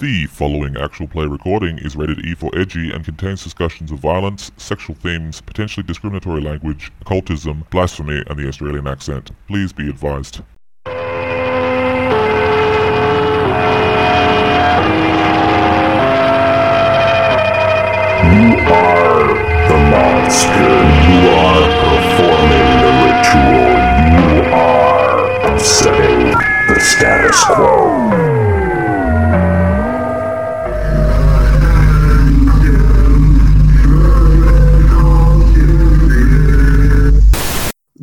The following actual play recording is rated E for edgy and contains discussions of violence, sexual themes, potentially discriminatory language, occultism, blasphemy, and the Australian accent. Please be advised. You are the monster. You are performing the ritual. You are upsetting the status quo.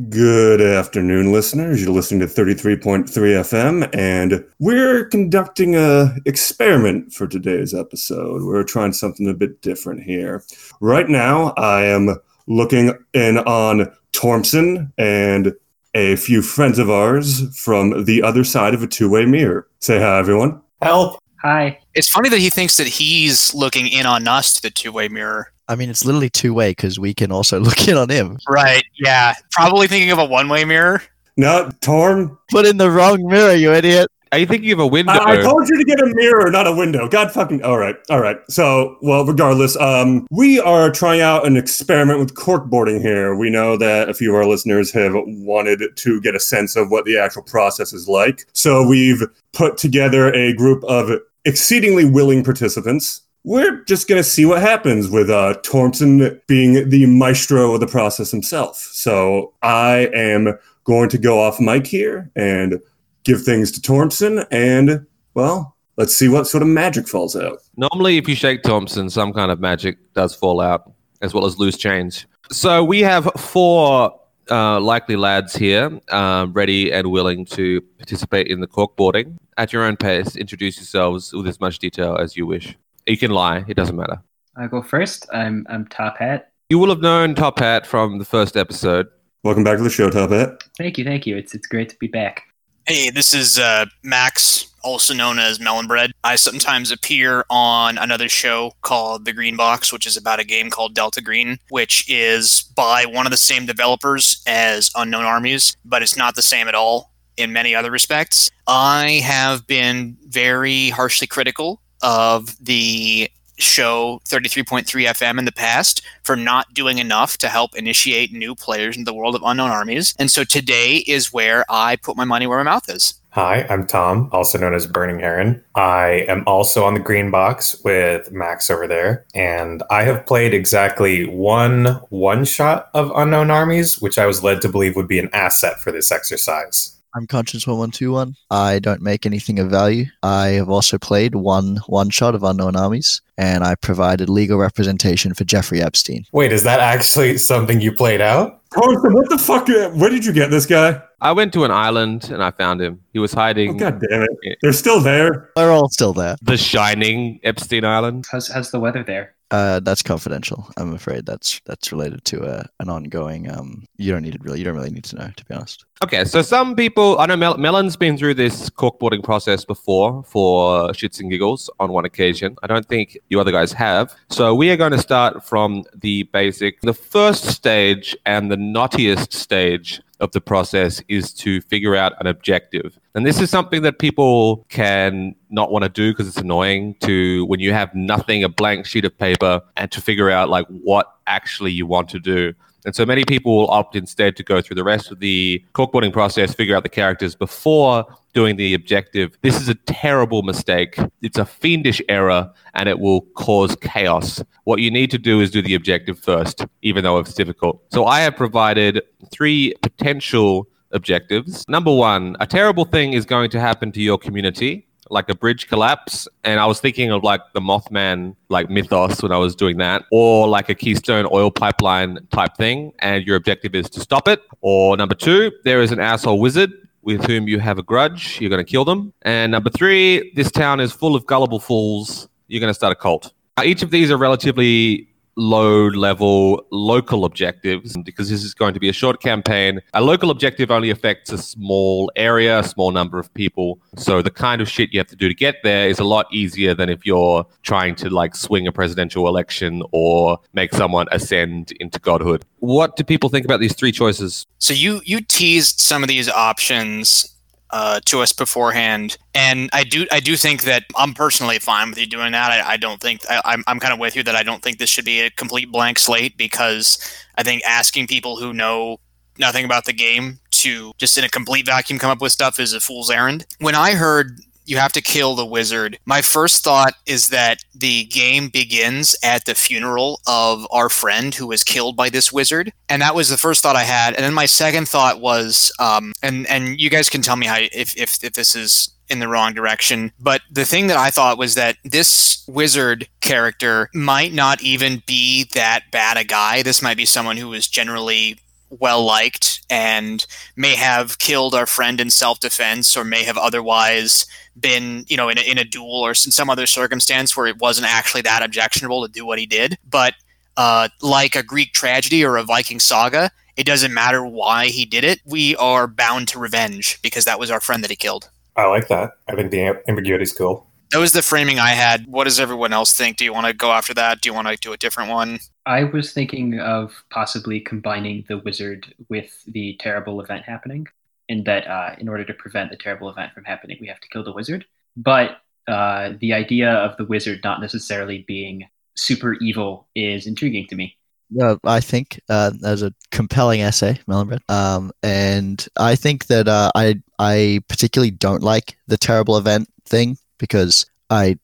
Good afternoon, listeners. You're listening to 33.3 FM, and we're conducting a experiment for today's episode. We're trying something a bit different here. Right now, I am looking in on Tormson and a few friends of ours from the other side of a two-way mirror. Say hi, everyone. Help. Hi. It's funny that he thinks that he's looking in on us to the two way mirror. I mean, it's literally two way because we can also look in on him. Right. Yeah. Probably thinking of a one way mirror. No, Torm. Put in the wrong mirror, you idiot. Are you thinking of a window? I, I told you to get a mirror, not a window. God fucking. All right, all right. So, well, regardless, um, we are trying out an experiment with corkboarding here. We know that a few of our listeners have wanted to get a sense of what the actual process is like. So we've put together a group of exceedingly willing participants. We're just going to see what happens with uh, Thompson being the maestro of the process himself. So I am going to go off mic here and give things to Thompson, and well, let's see what sort of magic falls out. Normally, if you shake Thompson, some kind of magic does fall out, as well as loose change. So we have four uh, likely lads here, uh, ready and willing to participate in the corkboarding. At your own pace, introduce yourselves with as much detail as you wish. You can lie; it doesn't matter. I'll go first. I'm I'm Top Hat. You will have known Top Hat from the first episode. Welcome back to the show, Top Hat. Thank you, thank you. It's it's great to be back. Hey, this is uh, Max, also known as Melon Bread. I sometimes appear on another show called The Green Box, which is about a game called Delta Green, which is by one of the same developers as Unknown Armies, but it's not the same at all in many other respects. I have been very harshly critical of the show 33.3 FM in the past for not doing enough to help initiate new players into the world of unknown armies. And so today is where I put my money where my mouth is. Hi, I'm Tom, also known as Burning Heron. I am also on the green box with Max over there, and I have played exactly one one shot of Unknown Armies, which I was led to believe would be an asset for this exercise. I'm Conscience one one two one. I don't make anything of value. I have also played one one shot of Unknown Armies, and I provided legal representation for Jeffrey Epstein. Wait, is that actually something you played out? Thompson, what the fuck? Where did you get this guy? I went to an island and I found him. He was hiding Oh, God damn it. They're still there. They're all still there. the shining Epstein Island. How's how's the weather there? Uh, that's confidential. I'm afraid that's that's related to a, an ongoing. Um, you don't need it really. You don't really need to know, to be honest. Okay, so some people, I know Mel- Melon's been through this corkboarding process before for shits and giggles on one occasion. I don't think you other guys have. So we are going to start from the basic. The first stage and the knottiest stage of the process is to figure out an objective. And this is something that people can not want to do because it's annoying to when you have nothing, a blank sheet of paper, and to figure out like what actually you want to do. And so many people will opt instead to go through the rest of the corkboarding process, figure out the characters before doing the objective. This is a terrible mistake. It's a fiendish error and it will cause chaos. What you need to do is do the objective first, even though it's difficult. So I have provided three potential objectives. Number one, a terrible thing is going to happen to your community like a bridge collapse and i was thinking of like the mothman like mythos when i was doing that or like a keystone oil pipeline type thing and your objective is to stop it. Or number two there is an asshole wizard with whom you have a grudge. You're going to kill them. And number three this town is full of gullible fools. You're going to start a cult. Now, each of these are relatively low level local objectives because this is going to be a short campaign. A local objective only affects a small area, a small number of people. So the kind of shit you have to do to get there is a lot easier than if you're trying to like swing a presidential election or make someone ascend into godhood. What do people think about these three choices? So you you teased some of these options uh, to us beforehand. And I do I do think that I'm personally fine with you doing that. I, I don't think I, I'm I'm kind of with you that I don't think this should be a complete blank slate because I think asking people who know nothing about the game to just in a complete vacuum come up with stuff is a fool's errand. When I heard you have to kill the wizard. My first thought is that the game begins at the funeral of our friend who was killed by this wizard, and that was the first thought I had. And then my second thought was, um, and and you guys can tell me how if if, if this is in the wrong direction. But the thing that I thought was that this wizard character might not even be that bad a guy. This might be someone who was generally well liked and may have killed our friend in self defense or may have otherwise been, you know, in a, in a duel or in some other circumstance where it wasn't actually that objectionable to do what he did. But uh, like a Greek tragedy or a Viking saga, it doesn't matter why he did it. We are bound to revenge because that was our friend that he killed. I like that. I think the ambiguity is cool. That was the framing I had. What does everyone else think? Do you want to go after that? Do you want to do a different one? I was thinking of possibly combining the wizard with the terrible event happening, in that uh, in order to prevent the terrible event from happening, we have to kill the wizard. But uh, the idea of the wizard not necessarily being super evil is intriguing to me. Uh, I think uh, there's a compelling essay, Melonbread, um, and I think that uh, I I particularly don't like the terrible event thing because I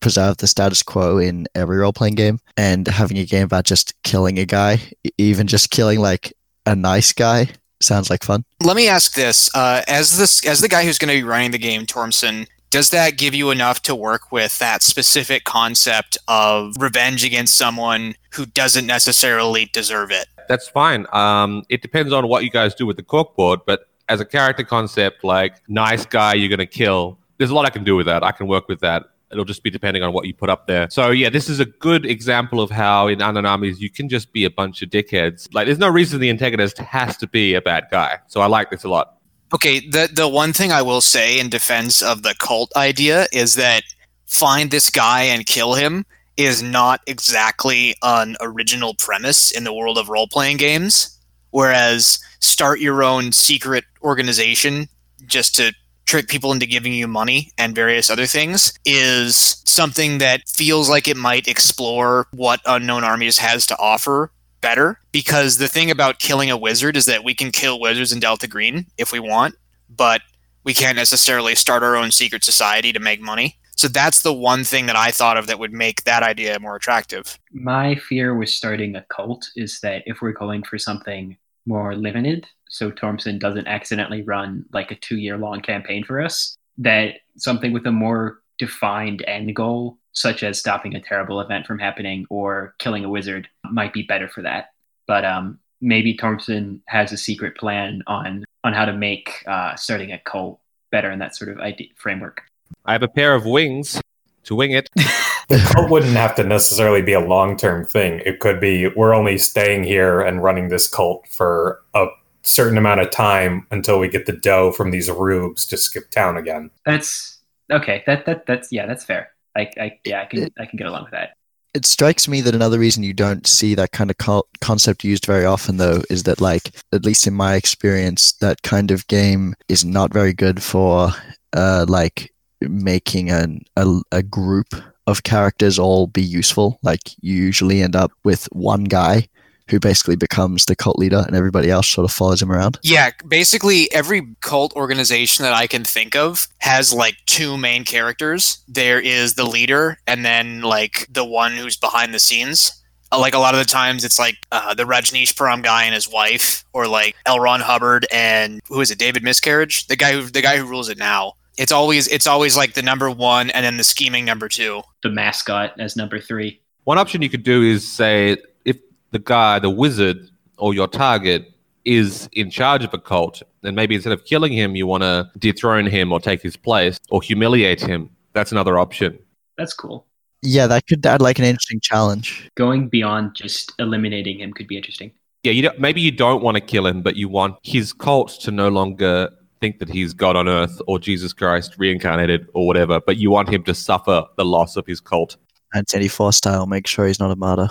preserve the status quo in every role playing game, and having a game about just killing a guy, even just killing like a nice guy, sounds like fun. Let me ask this: uh, as this as the guy who's going to be running the game, Tormson, does that give you enough to work with that specific concept of revenge against someone who doesn't necessarily deserve it? That's fine. Um, it depends on what you guys do with the corkboard, but as a character concept, like nice guy you're gonna kill, there's a lot I can do with that. I can work with that. It'll just be depending on what you put up there. So yeah, this is a good example of how in Armies you can just be a bunch of dickheads. Like there's no reason the antagonist has to be a bad guy. So I like this a lot. Okay, the the one thing I will say in defense of the cult idea is that find this guy and kill him is not exactly an original premise in the world of role playing games. Whereas start your own secret organization just to trick people into giving you money and various other things is something that feels like it might explore what Unknown Armies has to offer better. Because the thing about killing a wizard is that we can kill wizards in Delta Green if we want, but we can't necessarily start our own secret society to make money. So that's the one thing that I thought of that would make that idea more attractive. My fear with starting a cult is that if we're going for something more limited, so Thompson doesn't accidentally run like a two year long campaign for us, that something with a more defined end goal, such as stopping a terrible event from happening or killing a wizard, might be better for that. But um, maybe Thompson has a secret plan on on how to make uh, starting a cult better in that sort of idea framework. I have a pair of wings to wing it. The cult wouldn't have to necessarily be a long term thing. It could be we're only staying here and running this cult for a certain amount of time until we get the dough from these rubes to skip town again. That's okay. That that that's yeah, that's fair. I, I yeah, I can I can get along with that. It strikes me that another reason you don't see that kind of co- concept used very often, though, is that, like, at least in my experience, that kind of game is not very good for, uh, like, making an, a, a group of characters all be useful. Like, you usually end up with one guy who basically becomes the cult leader and everybody else sort of follows him around. Yeah, basically every cult organization that I can think of has like two main characters. There is the leader and then like the one who's behind the scenes. Uh, Like a lot of the times, it's like uh, the Rajneeshpuram guy and his wife, or like L. Ron Hubbard and who is it, David Miscavige, the guy who the guy who rules it now. It's always it's always like the number one and then the scheming number two. The mascot as number three. One option you could do is say if the guy, the wizard, or your target is in charge of a cult, then maybe instead of killing him, you want to dethrone him or take his place or humiliate him. That's another option. That's cool. Yeah, that could add like an interesting challenge. Going beyond just eliminating him could be interesting. Yeah, you don't, maybe you don't want to kill him, but you want his cult to no longer think that he's God on earth or Jesus Christ reincarnated or whatever, but you want him to suffer the loss of his cult. and Anthony Four style, make sure he's not a martyr.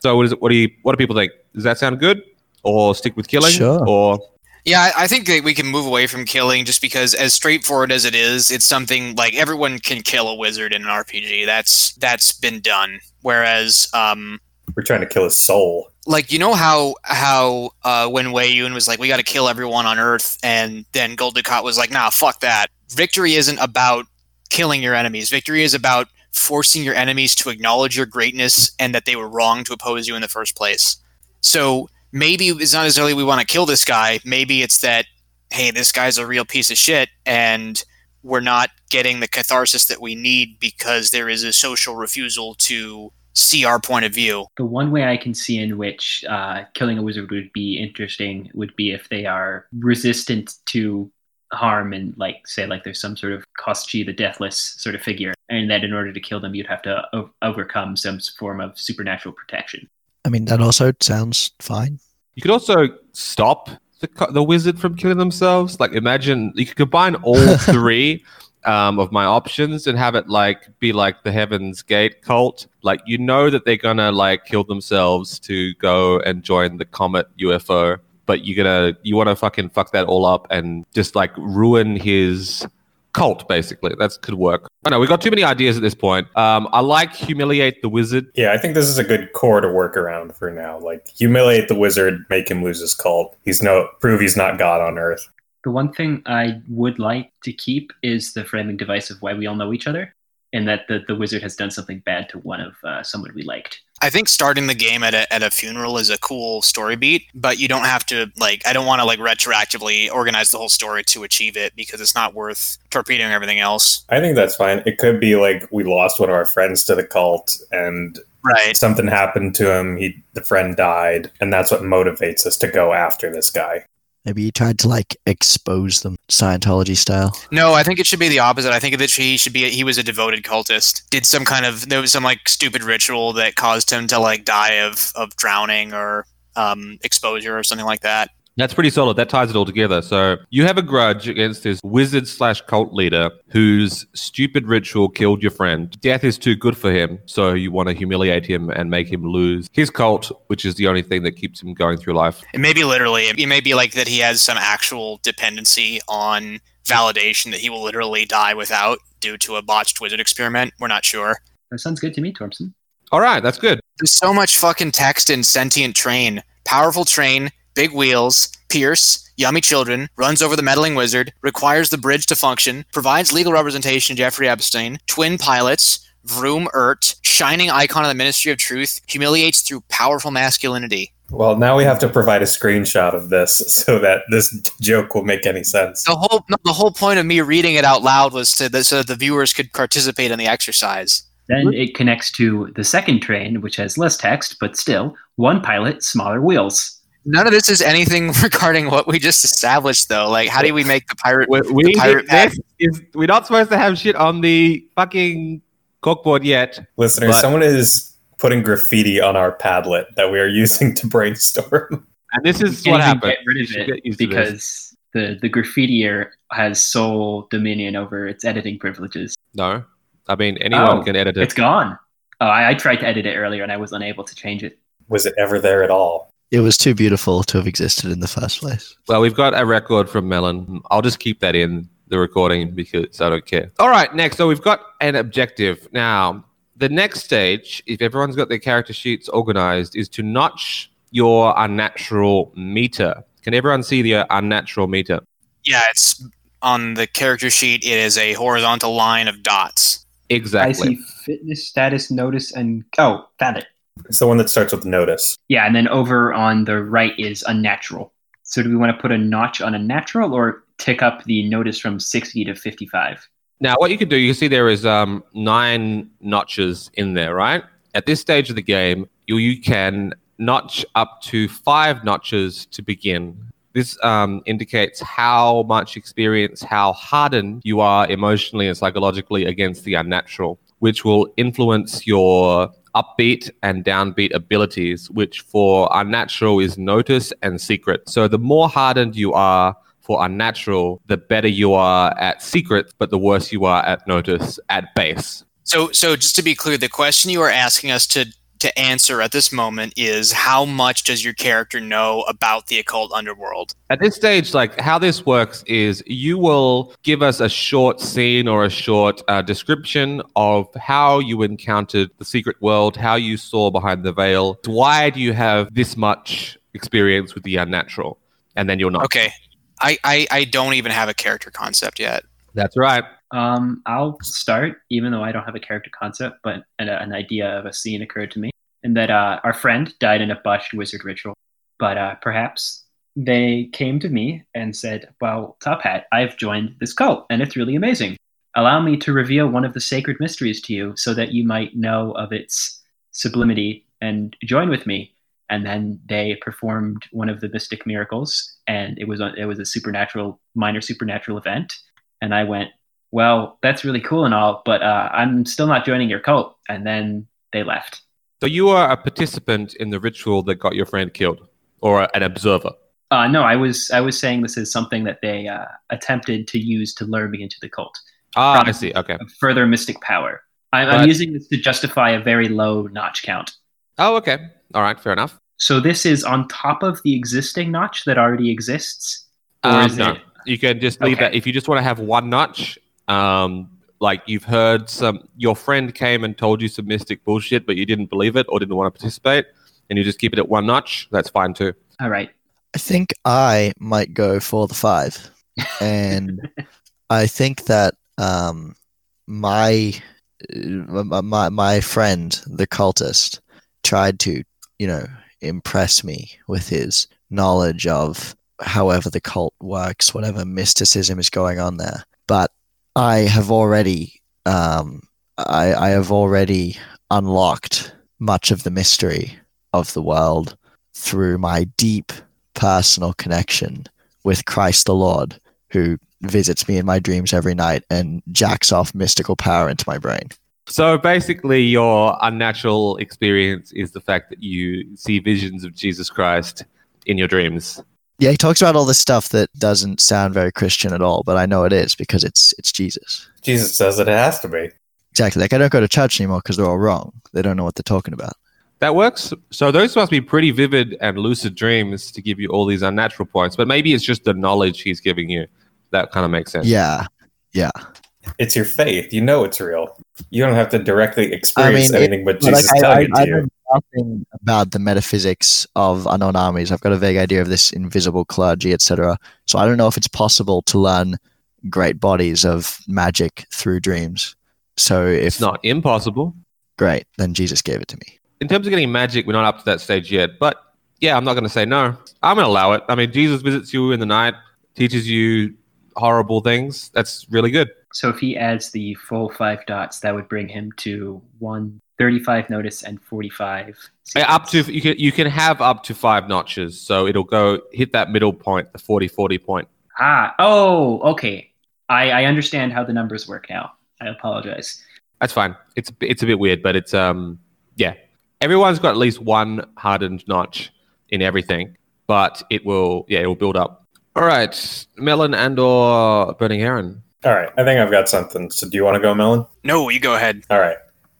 So what is it, what do you what do people think? Does that sound good? Or stick with killing? Sure. Or Yeah, I, I think that we can move away from killing just because, as straightforward as it is, it's something like everyone can kill a wizard in an RPG. That's that's been done. Whereas, um, We're trying to kill his soul. like you know how how uh, when Weyoun was like, we got to kill everyone on Earth, and then Gul Dukat was like, nah, fuck that. Victory isn't about killing your enemies. Victory is about forcing your enemies to acknowledge your greatness and that they were wrong to oppose you in the first place. So maybe it's not necessarily we want to kill this guy. Maybe it's that hey, this guy's a real piece of shit, and we're not getting the catharsis that we need because there is a social refusal to see our point of view. The one way I can see in which uh, killing a wizard would be interesting would be if they are resistant to harm and like say like there's some sort of Koschei the Deathless sort of figure, and that in order to kill them you'd have to o- overcome some form of supernatural protection. I mean, that also sounds fine. You could also stop the, the wizard from killing themselves. Like, imagine you could combine all three um, of my options and have it like be like the Heaven's Gate cult. Like, you know that they're gonna like kill themselves to go and join the Comet UFO, but you're gonna you want to fucking fuck that all up and just like ruin his cult. Basically, that could work. I know we got too many ideas at this point. Um, I like humiliate the wizard. Yeah, I think this is a good core to work around for now. Like humiliate the wizard, make him lose his cult. He's no prove he's not God on Earth. The one thing I would like to keep is the framing device of why we all know each other, and that the, the wizard has done something bad to one of uh, someone we liked. I think starting the game at a, at a funeral is a cool story beat, but you don't have to like. I don't want to like retroactively organize the whole story to achieve it because it's not worth torpedoing everything else. I think that's fine. It could be like we lost one of our friends to the cult and Right. something happened to him. He the friend died, and that's what motivates us to go after this guy. Maybe you tried to like expose them Scientology style. No, I think it should be the opposite. I think that he should be. He was a devoted cultist. Did some kind of there was some like stupid ritual that caused him to like die of of drowning or um, exposure or something like that. That's pretty solid. That ties it all together. So you have a grudge against this wizard slash cult leader whose stupid ritual killed your friend. Death is too good for him, so you want to humiliate him and make him lose his cult, which is the only thing that keeps him going through life. It may be literally. It may be like that. He has some actual dependency on validation that he will literally die without due to a botched wizard experiment. We're not sure. That sounds good to me, Thompson. All right, that's good. There's so much fucking text in sentient train. Powerful train, big wheels, Pierce, yummy children, runs over the meddling wizard, requires the bridge to function, provides legal representation to Jeffrey Epstein, twin pilots, Vroom Ert, shining icon of the Ministry of Truth, humiliates through powerful masculinity. Well, now we have to provide a screenshot of this so that this joke will make any sense. The whole no, the whole point of me reading it out loud was to that so that the viewers could participate in the exercise. Then it connects to the second train, which has less text, but still one pilot, smaller wheels. None of this is anything regarding what we just established, though. Like, how do we make the pirate? We, we the pirate pack? this is we're not supposed to have shit on the fucking corkboard yet. Listeners, But- someone is putting graffiti on our Padlet that we are using to brainstorm. And this is what even happened. Get rid of should it get used to this. because the the graffitier has sole dominion over its editing privileges. No, I mean anyone Oh, can edit it. It's gone. Oh, I, I tried to edit it earlier and I was unable to change it. Was it ever there at all? It was too beautiful to have existed in the first place. Well, we've got a record from Melon. I'll just keep that in the recording because I don't care. All right, next. So we've got an objective. Now, the next stage, if everyone's got their character sheets organized, is to notch your unnatural meter. Can everyone see the uh, unnatural meter? Yeah, it's on the character sheet. It is a horizontal line of dots. Exactly. I see fitness status notice and oh, found it. It's the one that starts with notice. Yeah, and then over on the right is unnatural. So do we want to put a notch on a natural or tick up the notice from 60 to 55? Now, what you can do, you can see there is um, nine notches in there, right? At this stage of the game, you, you can notch up to five notches to begin. This um, indicates how much experience, how hardened you are emotionally and psychologically against the unnatural, which will influence your upbeat and downbeat abilities, which for unnatural is notice and secret. So the more hardened you are, for unnatural, the better you are at secret, but the worse you are at notice at base. So, so just to be clear, the question you are asking us to to answer at this moment is how much does your character know about the occult underworld? At this stage, like how this works is you will give us a short scene or a short uh, description of how you encountered the secret world, how you saw behind the veil. Why do you have this much experience with the unnatural? And then you're not. Okay. I, I, I don't even have a character concept yet. That's right. Um, I'll start, even though I don't have a character concept, but an, an idea of a scene occurred to me, and that uh, our friend died in a botched wizard ritual. But uh, perhaps they came to me and said, "Well, Top Hat, I've joined this cult, and it's really amazing. Allow me to reveal one of the sacred mysteries to you, so that you might know of its sublimity and join with me." And then they performed one of the mystic miracles, and it was a, it was a supernatural, minor supernatural event. And I went, well, that's really cool and all, but uh, I'm still not joining your cult. And then they left. So you are a participant in the ritual that got your friend killed, or an observer. Uh, no, I was I was saying this is something that they uh, attempted to use to lure me into the cult. Ah, I see. Okay. Further mystic power. I'm, I'm using this to justify a very low notch count. Oh, okay. All right. Fair enough. So this is on top of the existing notch that already exists, or Um, is no, it? you can just leave Okay. that. If you just want to have one notch, um, like you've heard some, your friend came and told you some mystic bullshit, but you didn't believe it or didn't want to participate, and you just keep it at one notch. That's fine too. All right. I think I might go for the five, and I think that um, my uh, my my friend, the cultist, tried to you know impress me with his knowledge of however the cult works, whatever mysticism is going on there. But I have already um, I, I have already unlocked much of the mystery of the world through my deep personal connection with Christ the Lord, who visits me in my dreams every night and jacks off mystical power into my brain. So basically, your unnatural experience is the fact that you see visions of Jesus Christ in your dreams. Yeah, he talks about all this stuff that doesn't sound very Christian at all, but I know it is because it's it's Jesus. Jesus says that it has to be. Exactly. Like I don't go to church anymore because they're all wrong. They don't know what they're talking about. That works. So those must be pretty vivid and lucid dreams to give you all these unnatural points. But maybe it's just the knowledge he's giving you. That kind of makes sense. Yeah. Yeah. It's your faith. You know it's real. You don't have to directly experience mean, anything but But, Jesus like, telling I, it to I you. Know nothing about the metaphysics of unknown armies. I've got a vague idea of this invisible clergy, etc. So I don't know if it's possible to learn great bodies of magic through dreams. So if It's not impossible. great, then Jesus gave it to me. In terms of getting magic, we're not up to that stage yet. But yeah, I'm not going to say no. I'm going to allow it. I mean, Jesus visits you in the night, teaches you horrible things. That's really good. So if he adds the full five dots, that would bring him to one thirty-five notice and 45. Uh, Up to you can you can have up to five notches, so it'll go hit that middle point, the 40-40 point. Ah, oh, okay. I, I understand how the numbers work now. I apologize. That's fine. It's it's a bit weird, but it's um yeah. Everyone's got at least one hardened notch in everything, but it will yeah it will build up. All right, melon and or burning heron. All right, I think I've got something. So do you want to go, Melon? No, you go ahead. All right.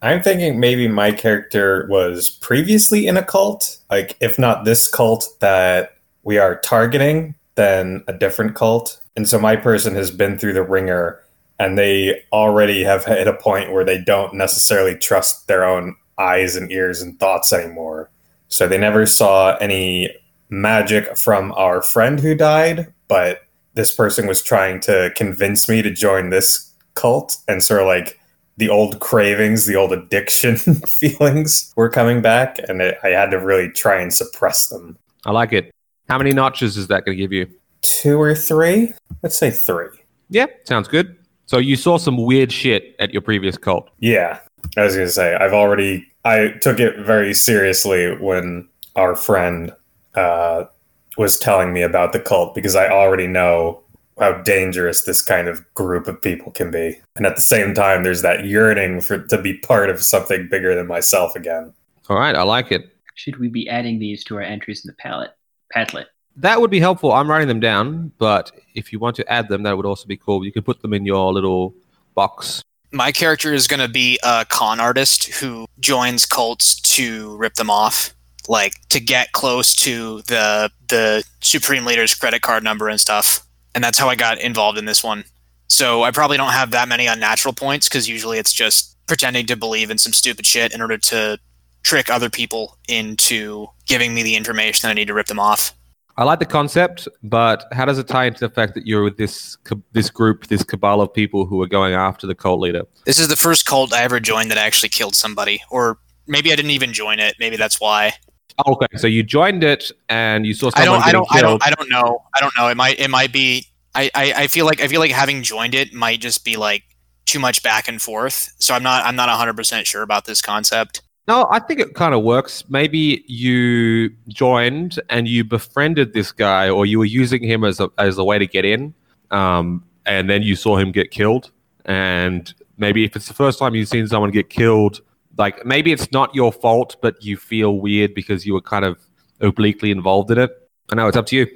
I'm thinking maybe my character was previously in a cult. Like, if not this cult that we are targeting, then a different cult. And so my person has been through the ringer and they already have hit a point where they don't necessarily trust their own eyes and ears and thoughts anymore. So they never saw any magic from our friend who died, but this person was trying to convince me to join this cult and sort of like the old cravings, the old addiction feelings were coming back, and it, I had to really try and suppress them. I like it. How many notches is that going to give you? Two or three? Let's say three. Yeah, sounds good. So you saw some weird shit at your previous cult. Yeah, I was gonna say I've already I took it very seriously when our friend uh, was telling me about the cult because I already know how dangerous this kind of group of people can be, and at the same time, there's that yearning for to be part of something bigger than myself again. All right, I like it. Should we be adding these to our entries in the palette? Padlet. That would be helpful. I'm writing them down, but if you want to add them, that would also be cool. You can put them in your little box. My character is going to be a con artist who joins cults to rip them off, like to get close to the the supreme leader's credit card number and stuff. And that's how I got involved in this one. So I probably don't have that many unnatural points because usually it's just pretending to believe in some stupid shit in order to trick other people into giving me the information that I need to rip them off. I like the concept, but how does it tie into the fact that you're with this this group, this cabal of people who are going after the cult leader? This is the first cult I ever joined that actually killed somebody, or maybe I didn't even join it. Maybe that's why. Oh, Okay, so you joined it and you saw someone I don't. I don't. I don't. I don't know. I don't know. It might. It might be. I, I. I feel like. I feel like having joined it might just be like too much back and forth. So I'm not. I'm not 100 percent sure about this concept. No, I think it kind of works. Maybe you joined and you befriended this guy, or you were using him as a as a way to get in, um, and then you saw him get killed. And maybe if it's the first time you've seen someone get killed, like maybe it's not your fault, but you feel weird because you were kind of obliquely involved in it. I know it's up to you.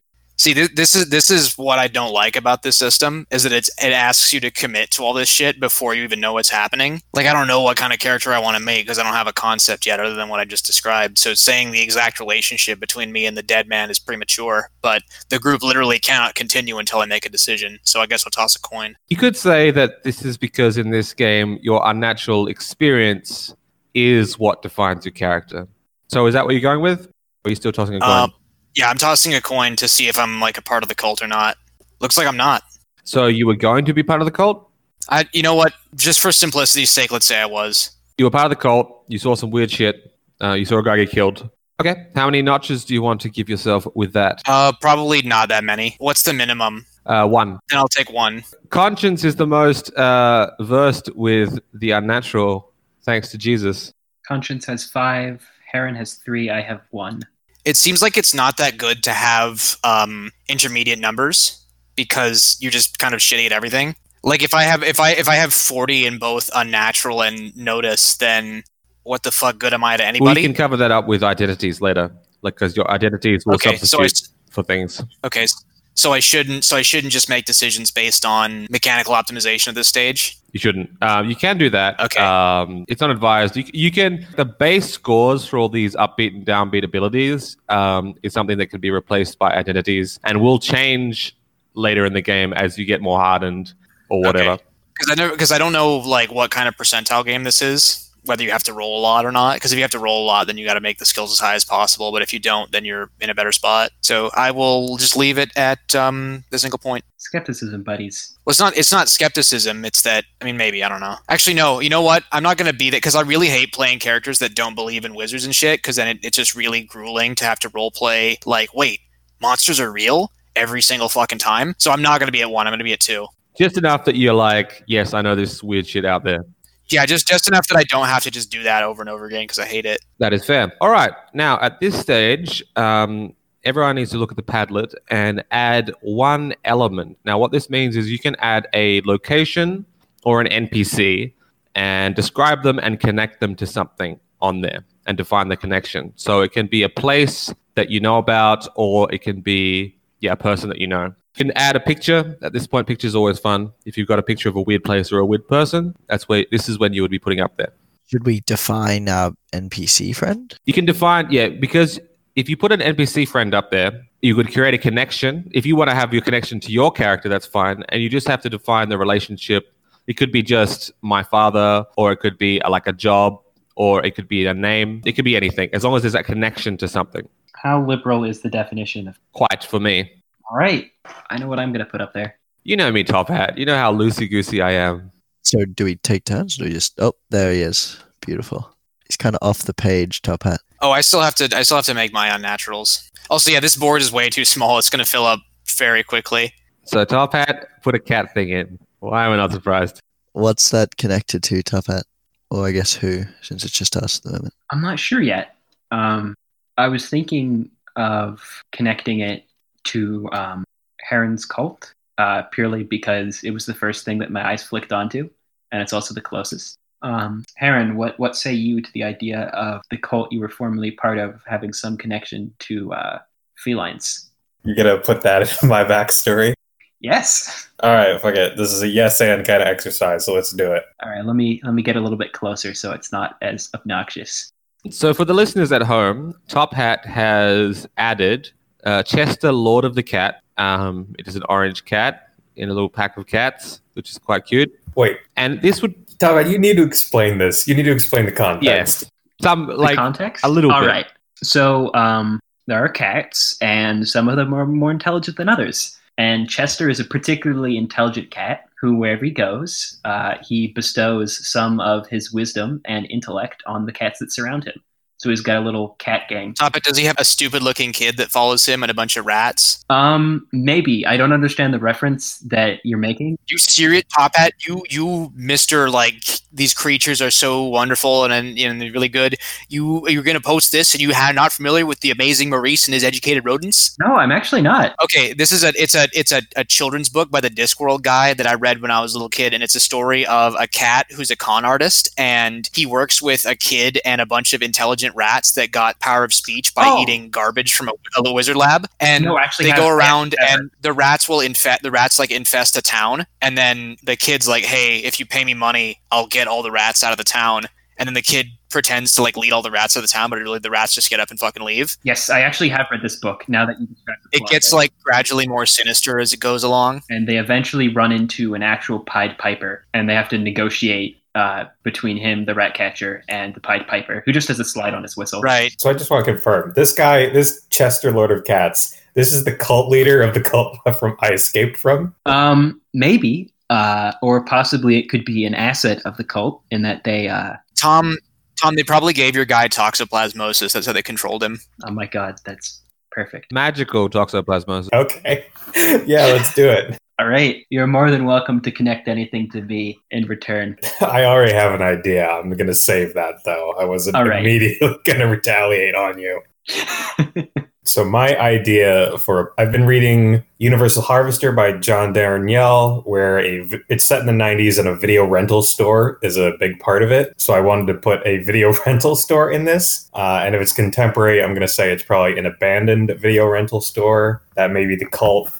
See, this, this is this is what I don't like about this system is that it's it asks you to commit to all this shit before you even know what's happening. Like I don't know what kind of character I want to make because I don't have a concept yet other than what I just described. So saying the exact relationship between me and the dead man is premature. But the group literally cannot continue until I make a decision. So I guess I'll toss a coin. You could say that this is because in this game, your unnatural experience is what defines your character. So is that what you're going with? Or are you still tossing a coin? Um, yeah, I'm tossing a coin to see if I'm like a part of the cult or not. Looks like I'm not. so you were going to be part of the cult? I, you know what? Just for simplicity's sake, let's say I was. You were part of the cult. You saw some weird shit. Uh, you saw a guy get killed. Okay. How many notches do you want to give yourself with that? Uh, probably not that many. What's the minimum? Uh, one. Then I'll take one. Conscience is the most uh, versed with the unnatural, thanks to Jesus. Conscience has five. Heron has three. I have one. It seems like it's not that good to have um, intermediate numbers because you're just kind of shitty at everything. Like if I have if I if I have 40 in both unnatural and notice, then what the fuck good am I to anybody? We anybody? can cover that up with identities later, like because your identities will okay, so I, substitute for things. okay, so I shouldn't so I shouldn't just make decisions based on mechanical optimization at this stage. You shouldn't. Um, you can do that. Okay. Um, it's not advised. You, you can. The base scores for all these upbeat and downbeat abilities um, is something that can be replaced by identities and will change later in the game as you get more hardened or whatever. Okay. Because I never because I don't know like what kind of percentile game this is. Whether you have to roll a lot or not. Because if you have to roll a lot, then you got to make the skills as high as possible. But if you don't, then you're in a better spot. So I will just leave it at um, the single point. Skepticism buddies. Well, it's not. It's not skepticism. It's that. I mean, maybe I don't know. Actually, no. You know what? I'm not gonna be that because I really hate playing characters that don't believe in wizards and shit. Because then it, it's just really grueling to have to role play. Like, wait, monsters are real every single fucking time. So I'm not gonna be at one. I'm gonna be at two. Just enough that you're like, yes, I know this weird shit out there. Yeah, just just enough that I don't have to just do that over and over again because I hate it. That is fair. All right. Now, at this stage, um, everyone needs to look at the Padlet and add one element. Now, what this means is you can add a location or an NPC and describe them and connect them to something on there and define the connection. So it can be a place that you know about, or it can be yeah, a person that you know. You can add a picture. At this point, picture is always fun. If you've got a picture of a weird place or a weird person, that's where this is when you would be putting up there. Should we define our NPC friend? You can define, yeah, because if you put an NPC friend up there, you could create a connection. If you want to have your connection to your character, that's fine. And you just have to define the relationship. It could be just my father, or it could be uh, like a job, or it could be a name. It could be anything, as long as there's that connection to something. How liberal is the definition of? Quite for me. All right, I know what I'm gonna put up there. You know me, Top Hat. You know how loosey goosey I am. So do we take turns? Or do we just? Oh, there he is. Beautiful. He's kind of off the page, top hat. Oh, I still have to. I still have to make my unnaturals. Also, yeah, this board is way too small. It's gonna fill up very quickly. So Top Hat put a cat thing in. Why am I not surprised? What's that connected to, top hat? Or I guess who, since it's just us at the moment. I'm not sure yet. Um, I was thinking of connecting it to um, Heron's cult uh, purely because it was the first thing that my eyes flicked onto, and it's also the closest. Um, Heron, what what say you to the idea of the cult you were formerly part of having some connection to uh, felines? You're gonna put that in my backstory. Yes. All right, fuck it. This is a yes and kind of exercise, so let's do it. All right, let me let me get a little bit closer so it's not as obnoxious. So, for the listeners at home, Top Hat has added uh, Chester, Lord of the Cat. Um, it is an orange cat in a little pack of cats, which is quite cute. Wait, And this would, Tom, you need to explain this. You need to explain the context. yes, some The like context? a little All bit. right. So um, there are cats, and some of them are more intelligent than others. And Chester is a particularly intelligent cat who, wherever he goes, uh, he bestows some of his wisdom and intellect on the cats that surround him. So he's got a little cat gang. Top it. Does he have a stupid looking kid that follows him and a bunch of rats? Um, maybe I don't understand the reference that you're making. You serious, Top Hat? You, you, Mister, like these creatures are so wonderful and and, and they're really good. You, you're gonna post this, and you are not familiar with the amazing Maurice and his educated rodents? No, I'm actually not. Okay, this is a it's a it's a, a children's book by the Discworld guy that I read when I was a little kid, and it's a story of a cat who's a con artist, and he works with a kid and a bunch of intelligent rats that got power of speech by Oh. eating garbage from a, a wizard lab, and No, actually they go around and the rats will infest the rats like infest a town, and then the kid's like, hey, if you pay me money, I'll get all the rats out of the town, and then the kid pretends to like lead all the rats out of the town, but really the rats just get up and fucking leave. Yes, I actually have read this book. Now that you described the It gets like gradually more sinister as it goes along. and they eventually run into an actual Pied Piper, and they have to negotiate uh, between him, the rat catcher, and the Pied Piper, who just has a slide on his whistle. Right. So I just want to confirm this guy, this Chester Lord of Cats, this is the cult leader of the cult from I escaped from. Um, maybe, uh, or possibly it could be an asset of the cult in that they. Uh, Tom, Tom, they probably gave your guy toxoplasmosis. That's how they controlled him. oh my god, that's perfect. magical toxoplasmosis. Okay, yeah, let's do it. All right, you're more than welcome to connect anything to me in return. I already have an idea. I'm gonna save that though. I wasn't right. immediately gonna retaliate on you. So my idea for I've been reading Universal Harvester by John Darnielle, where a it's set in the 90s and a video rental store is a big part of it. So I wanted to put a video rental store in this, uh, and if it's contemporary, I'm going to say it's probably an abandoned video rental store that maybe the cult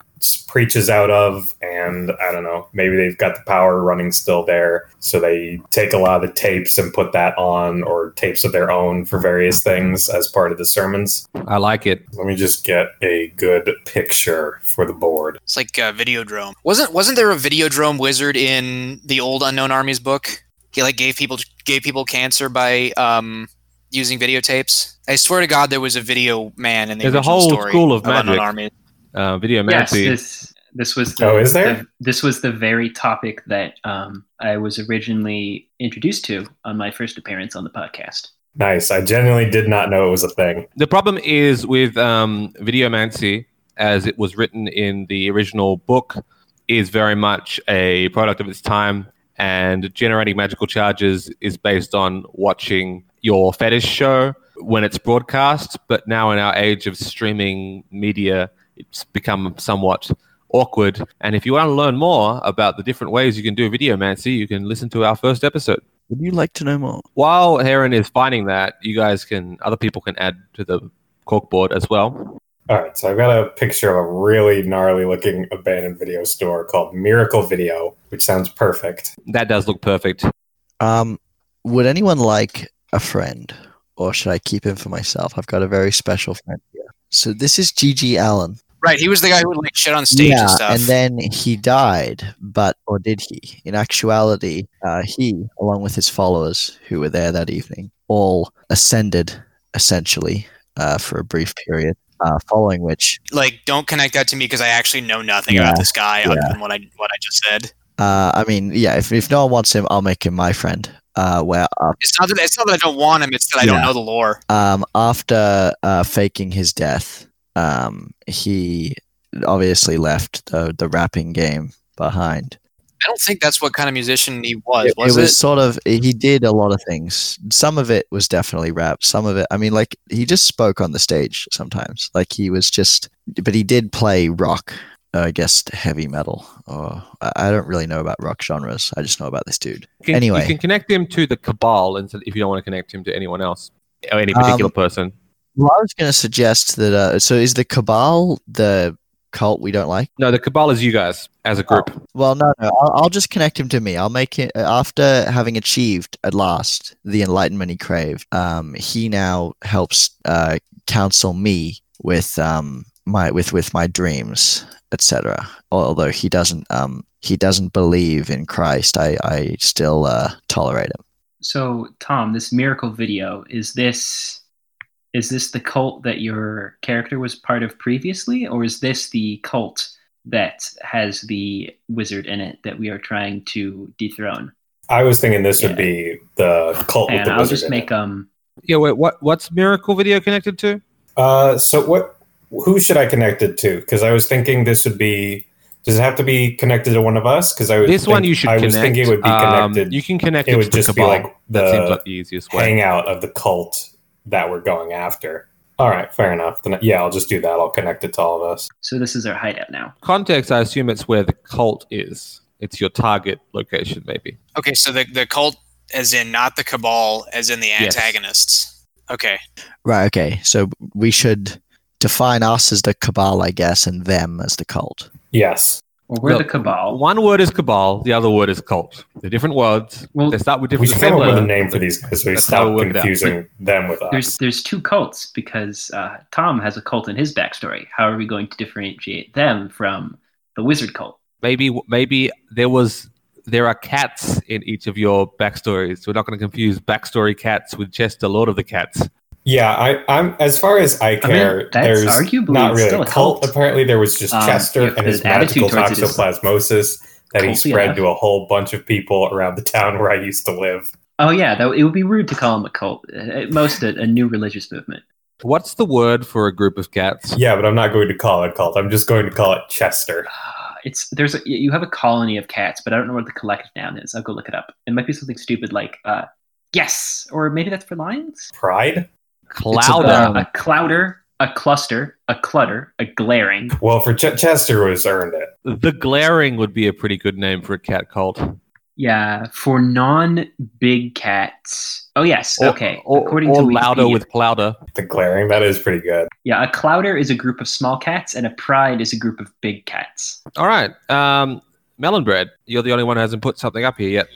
preaches out of, and I don't know, maybe they've got the power running still there, so they take a lot of the tapes and put that on, or tapes of their own for various things as part of the sermons. I like it. Let me just get a good picture for the board. It's like a Videodrome. Wasn't wasn't there a Videodrome wizard in the old Unknown Armies book? He like gave people gave people cancer by um, using videotapes. I swear to God, there was a video man in the There's a whole story school of Unknown magic. Armies. Uh, video yes, this this was the, Oh, is there? the- this was the very topic that um, I was originally introduced to on my first appearance on the podcast. Nice. I genuinely did not know it was a thing. The problem is with um, Videomancy, as it was written in the original book, is very much a product of its time, and generating magical charges is based on watching your fetish show when it's broadcast. But now, in our age of streaming media, it's become somewhat awkward. And if you want to learn more about the different ways you can do Videomancy, you can listen to our first episode. Would you like to know more? While Heron is finding that, you guys can, other people can add to the corkboard as well. All right, so I've got a picture of a really gnarly looking abandoned video store called Miracle Video, which sounds perfect. That does look perfect. Um, would anyone like a friend, or should I keep him for myself? I've got a very special friend here. So this is GG Allin. Right, he was the guy who would like shit on stage yeah, and stuff. and then he died, but or did he? In actuality, uh, he, along with his followers who were there that evening, all ascended essentially uh, for a brief period. Uh, following which, like, don't connect that to me because I actually know nothing Yeah, about this guy other than what I what I just said. uh, I mean, yeah, if, if no one wants him, I'll make him my friend. Uh, where uh, It's not that it's not that I don't want him; it's that I don't know the lore. um, after uh, faking his death, um, he obviously left the the rapping game behind. I don't think that's what kind of musician he was. it, Was it it? sort of he did a lot of things. Some of it was definitely rap. Some of it, I mean, like he just spoke on the stage sometimes. Like he was just, but he did play rock. uh, I guess heavy metal. Or I I don't really know about rock genres. I just know about this dude. You can, Anyway. you can connect him to the cabal and if you don't want to connect him to anyone else or any Um, particular person. Well, I was going to suggest that. Uh, so is the cabal the cult we don't like? No, the Cabal is you guys as a group. Well, no, no. I'll, I'll just connect him to me. I'll make it after having achieved at last the enlightenment he craved. Um, he now helps uh, counsel me with um my with with my dreams, etc. Although he doesn't um he doesn't believe in Christ, I I still uh, tolerate him. So, Tom, this miracle video is this is this the cult that your character was part of previously, or is this the cult that has the wizard in it that we are trying to dethrone? I was thinking this would be the cult with And the I'll wizard. just in make it. um Yeah, wait, what what's Miracle Video connected to? Uh, so what? Who should I connect it to? Because I was thinking this would be. Does it have to be connected to one of us? Because I was This one you should I connect. was thinking it would be connected. Um, connected. you can connect it it, would to the just be Cabal. like that the seems like the easiest way. hangout of the cult that we're going after. All right, fair enough. Then yeah, I'll just do that. I'll connect it to all of us. so this is our hideout now. Context, I assume it's where the cult is. It's your target location, maybe. Okay, so the the cult, as in not the cabal, as in the Yes. antagonists. Okay, Right. Okay. So we should define us as the cabal, I guess, and them as the cult. Yes, Well, we're Look, the cabal. One word is cabal, the other word is cult. They're different words. Well, they start with we different. should the same come up with a name for these guys so we That's how stop we work it out. confusing them with us. There's there's two cults because uh, Tom has a cult in his backstory. How are we going to differentiate them from the wizard cult? Maybe maybe there was there are cats in each of your backstories. We're not going to confuse backstory cats with Chester, Lord of the Cats. Yeah, I, I'm as far as I care. that's there's arguably not really still a a cult. cult. Apparently, there was just Um, Chester if and his the attitude magical towards toxoplasmosis that he spread enough. to a whole bunch of people around the town where I used to live. Oh yeah, that, it would be rude to call them a cult. At most, a, a new religious movement. What's the word for a group of cats? Yeah, but I'm not going to call it a cult. I'm just going to call it Chester. It's there's a, you have a colony of cats, but I don't know what the collective noun is. I'll go look it up. It might be something stupid like uh, yes, or maybe that's for lions. Pride? Clouder. Uh, a clouder, a cluster, a clutter, a glaring. Well, for Ch- Chester was earned it. the glaring would be a pretty good name for a cat cult. Yeah, for non-big cats. Oh yes, Or, okay. Or, According or to louder Wikipedia. with clouder. The glaring, that is pretty good. yeah, a clouder is a group of small cats, and a pride is a group of big cats. All right. Um, melon bread. You're the only one who hasn't put something up here yet.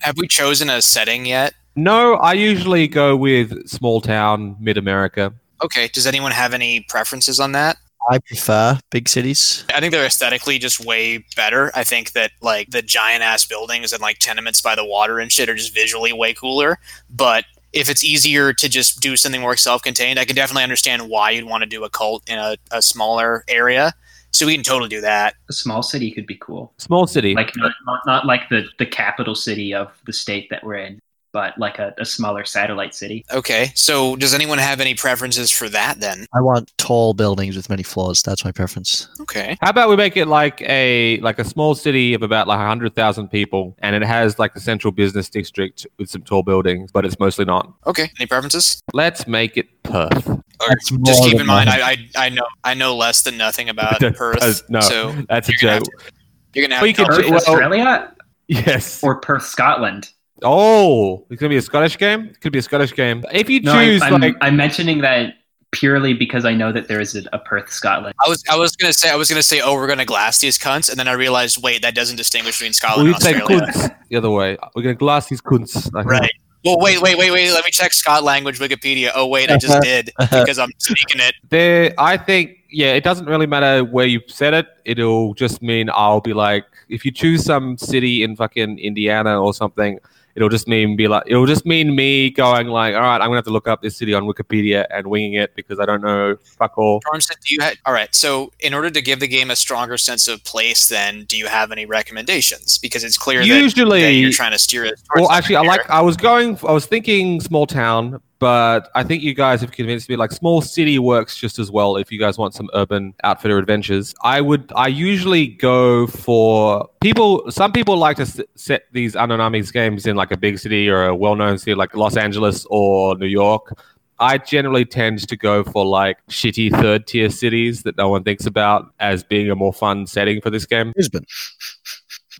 have we chosen a setting yet? No, I usually go with small town, mid America. Okay, does anyone have any preferences on that? I prefer big cities. I think they're aesthetically just way better. I think that like the giant ass buildings and like tenements by the water and shit are just visually way cooler. But if it's easier to just do something more self-contained, I can definitely understand why you'd want to do a cult in a, a smaller area. So we can totally do that. A small city could be cool, Small city. like not, not, not like the the capital city of the state that we're in, but like a, a smaller satellite city. Okay. So does anyone have any preferences for that then? I want tall buildings with many floors. That's my preference. Okay. How about we make it like a like a small city of about like hundred thousand people, and it has like the central business district with some tall buildings, but it's mostly not. Okay. Any preferences? Let's make it Perth. Just keep in mind. I, I I know I know less than nothing about Perth. Uh, no, So that's a you're gonna joke. you're gonna have Well, you to could tell Perth, well- Australia, Yes. or Perth, Scotland. Oh, it's gonna be a Scottish game. It could be a Scottish game. If you No, choose I'm, like I'm mentioning that purely because I know that there is a, a Perth, Scotland. I was I was gonna say I was gonna say oh we're gonna glass these cunts and then I realized wait that doesn't distinguish between Scotland we and say Australia. the other way. We're gonna glass these kunts. Like, Right. Well wait wait wait wait let me check Scott language Wikipedia. Oh wait I just did because I'm speaking it. There, I think, yeah, it doesn't really matter where you said it. It'll just mean I'll be like, if you choose some city in fucking Indiana or something, it'll just mean be like, it'll just mean me going like, all right, I'm gonna have to look up this city on Wikipedia and winging it because I don't know fuck all. Do you all right? So in order to give the game a stronger sense of place, then do you have any recommendations? Because it's clear that, that you're trying to steer it. well, actually, I like. I was going. I was thinking small town, but I think you guys have convinced me. Like small city works just as well if you guys want some urban outfitter adventures. I would. I usually go for people. Some people like to s- set these Anonymous games in like a big city or a well-known city like Los Angeles or New York. I generally tend to go for like shitty third tier cities that no one thinks about as being a more fun setting for this game. Brisbane.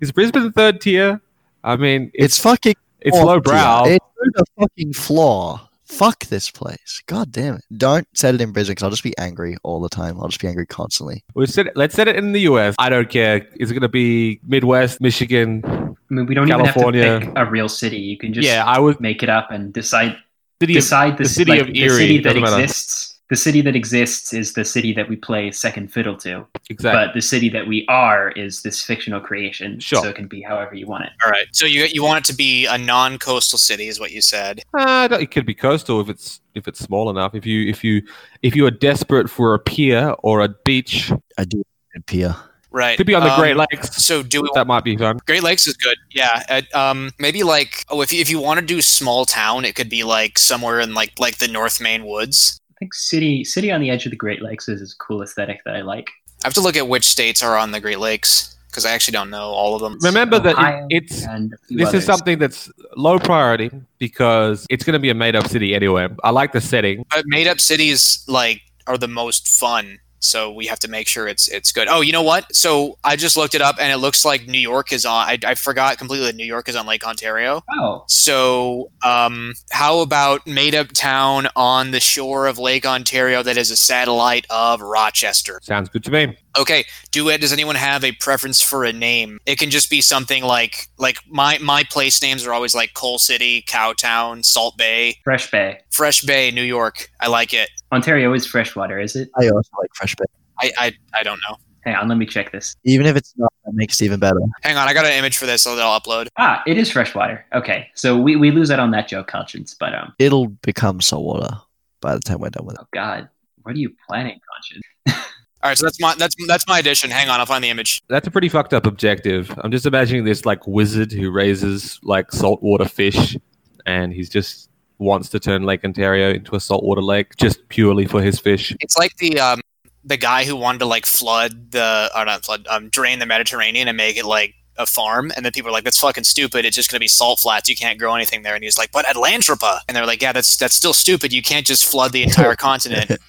Is Brisbane third tier? I mean, It's fucking. it's fourth low brow. It's the fucking floor. Fuck this place. God damn it. Don't set it in Brisbane because I'll just be angry all the time. I'll just be angry constantly. We set it, let's set it in the US. I don't care. Is it going to be Midwest, Michigan? I mean, we don't California. even have to pick a real city. You can just yeah, I would. make it up and decide City of, decide the, the city like, of the Erie, city that doesn't matter. exists. The city that exists is the city that we play second fiddle to, exactly. but the city that we are is this fictional creation. Sure. So it can be however you want it. All right. So you you want it to be a non-coastal city, is what you said. Uh, it could be coastal if it's if it's small enough. If you if you if you are desperate for a pier or a beach, I do appear. Right. could be on the Um, Great Lakes. So do we That might be fun. Great Lakes is good. Yeah. Uh, um, maybe like oh, if you, if you want to do small town, it could be like somewhere in like like the North Maine woods. I think city city on the edge of the Great Lakes is a cool aesthetic that I like. I have to look at which states are on the Great Lakes because I actually don't know all of them. Remember that Ohio it, it's and a few this others. is something that's low priority because it's going to be a made up city anyway. I like the setting. But made up cities like are the most fun. So we have to make sure it's it's good. Oh, you know what? So I just looked it up, and it looks like New York is on. I, I forgot completely that New York is on Lake Ontario. Oh, So, um, how about made up town on the shore of Lake Ontario that is a satellite of Rochester? Sounds good to me. Okay, do it. Does anyone have a preference for a name? It can just be something like like my my place names are always like Coal City, Cowtown, Salt Bay, Fresh Bay. Fresh Bay, New York. I like it. Ontario is freshwater, is it? I also like Fresh Bay. I I, I don't know. Hang on, let me check this. Even if it's not, that makes it even better. Hang on, I got an image for this so that I'll upload. Ah, it is freshwater. Okay, so we, we lose out on that joke, conscience. But um, It'll become saltwater by the time we're done with it. oh god, what are you planning, conscience? All right, so that's my that's that's my addition. Hang on, I'll find the image. That's a pretty fucked up objective. I'm just imagining this like wizard who raises like saltwater fish, and he's just wants to turn Lake Ontario into a saltwater lake just purely for his fish. It's like the um the guy who wanted to like flood the or not flood um drain the Mediterranean and make it like a farm, and then people are like, "That's fucking stupid. It's just gonna be salt flats. You can't grow anything there." And he's like, "But Atlantropa," and they're like, "Yeah, that's that's still stupid. You can't just flood the entire continent.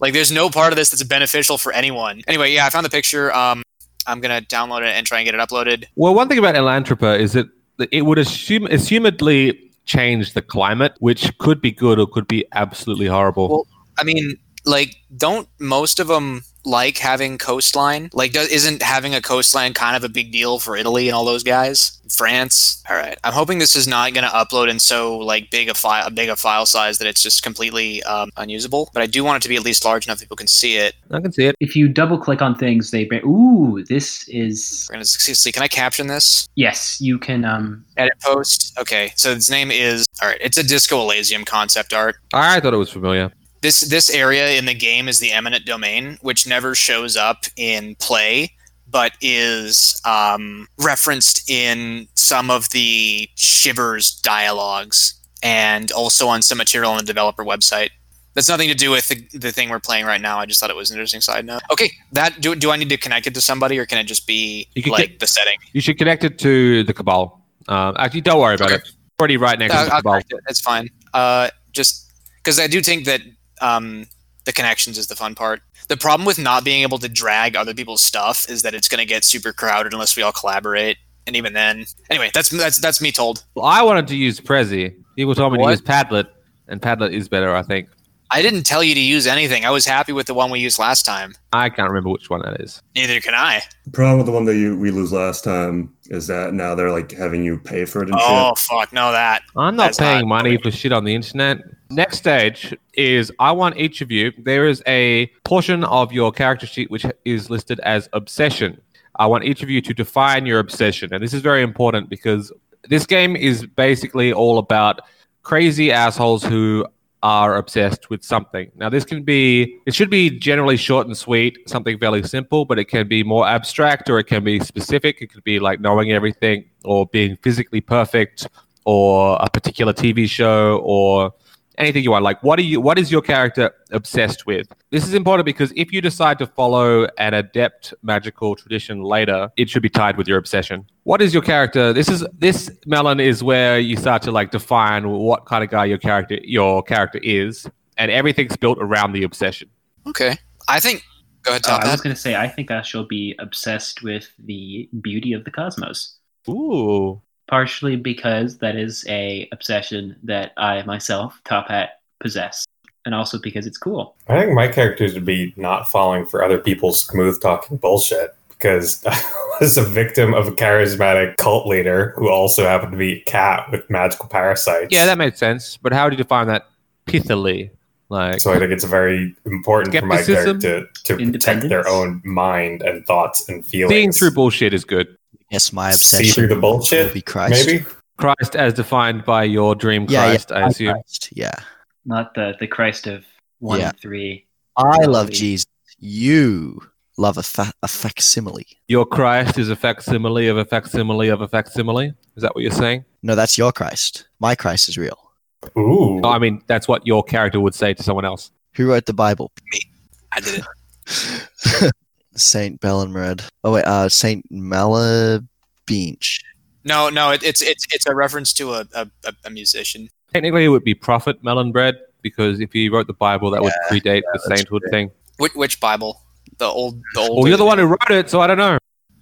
Like, there's no part of this that's beneficial for anyone." Anyway, yeah, I found the picture. Um, I'm gonna download it and try and get it uploaded. Well, one thing about Atlantropa is that it would assume assumedly change the climate, which could be good or could be absolutely horrible. Well, I mean, like, don't most of them like having coastline? Like, isn't having a coastline kind of a big deal for Italy and all those guys? France. All right. I'm hoping this is not going to upload in so like big a file, a big a file size that it's just completely um, unusable. But I do want it to be at least large enough people can see it. I can see it. If you double click on things, they bring. Ooh, this is We're gonna see. Can I caption this? yes. You can um. Edit post. Okay. So its name is. All right. It's a Disco Elysium concept art. I thought it was familiar. this this area in the game is the eminent domain which never shows up in play but is um, referenced in some of the shivers dialogues and also on some material on the developer website that's nothing to do with the, the thing we're playing right now i just thought it was an interesting side note okay that do, do i need to connect it to somebody or can it just be like get- the setting You should connect it to the Cabal. Um, actually, don't worry about Okay. it. Already right next Uh, to the Cabal. it. It's fine. Uh, just because I do think that um, the connections is the fun part. The problem with not being able to drag other people's stuff is that it's going to get super crowded unless we all collaborate. And even then, anyway, that's that's that's me told. Well, I wanted to use Prezi. People told me What? to use Padlet, and Padlet is better, I think. I didn't tell you to use anything. I was happy with the one we used last time. I can't remember which one that is. Neither can I. The problem with the one that you we lose last time is that now they're like having you pay for it and Oh shit. fuck, no that. I'm not That's paying not- money for shit on the internet. Next stage is I want each of you, there is a portion of your character sheet which is listed as obsession. I want each of you to define your obsession. And this is very important because this game is basically all about crazy assholes who are obsessed with something. Now, this can be, it should be generally short and sweet, something fairly simple, but it can be more abstract or it can be specific. It could be like knowing everything or being physically perfect or a particular TV show or anything you want. Like, what are you? What is your character obsessed with? This is important because if you decide to follow an adept magical tradition later, it should be tied with your obsession. What is your character? This is this melon is where you start to like define what kind of guy your character your character is, and everything's built around the obsession. Okay, I think. Go ahead, Uh, I was going to say I think I shall be obsessed with the beauty of the cosmos. Ooh, partially because that is a obsession that I myself, Top Hat, possess, and also because it's cool. I think my characters would be not falling for other people's smooth talking bullshit because I was a victim of a charismatic cult leader who also happened to be a cat with magical parasites. Yeah, that makes sense. But how do you define that pithily? Like, So I think it's very important for my Skepticism? character to, to protect their own mind and thoughts and feelings. seeing through bullshit is good. Yes, my obsession. See obsession through the bullshit, will be Christ. maybe. Christ as defined by your dream Yeah, yeah, Christ, I assume. Christ, Yeah. Not the the Christ of one Yeah. three. I love Jesus. You love a, fa- a facsimile. Your Christ is a facsimile of a facsimile of a facsimile. Is that what you're saying? No, that's your Christ. My Christ is real. Ooh. Oh, I mean, that's what your character would say to someone else. Who wrote the Bible? Me. I did it. Saint Belenred. Oh wait, uh, Saint Malabinch. No, no, it, it's it's it's a reference to a, a, a- a musician. Technically, it would be Prophet Melonbread because if he wrote the Bible, that would predate the sainthood true. thing. Which, which Bible? The old, the old. Well, you're the one who wrote it, so I don't know.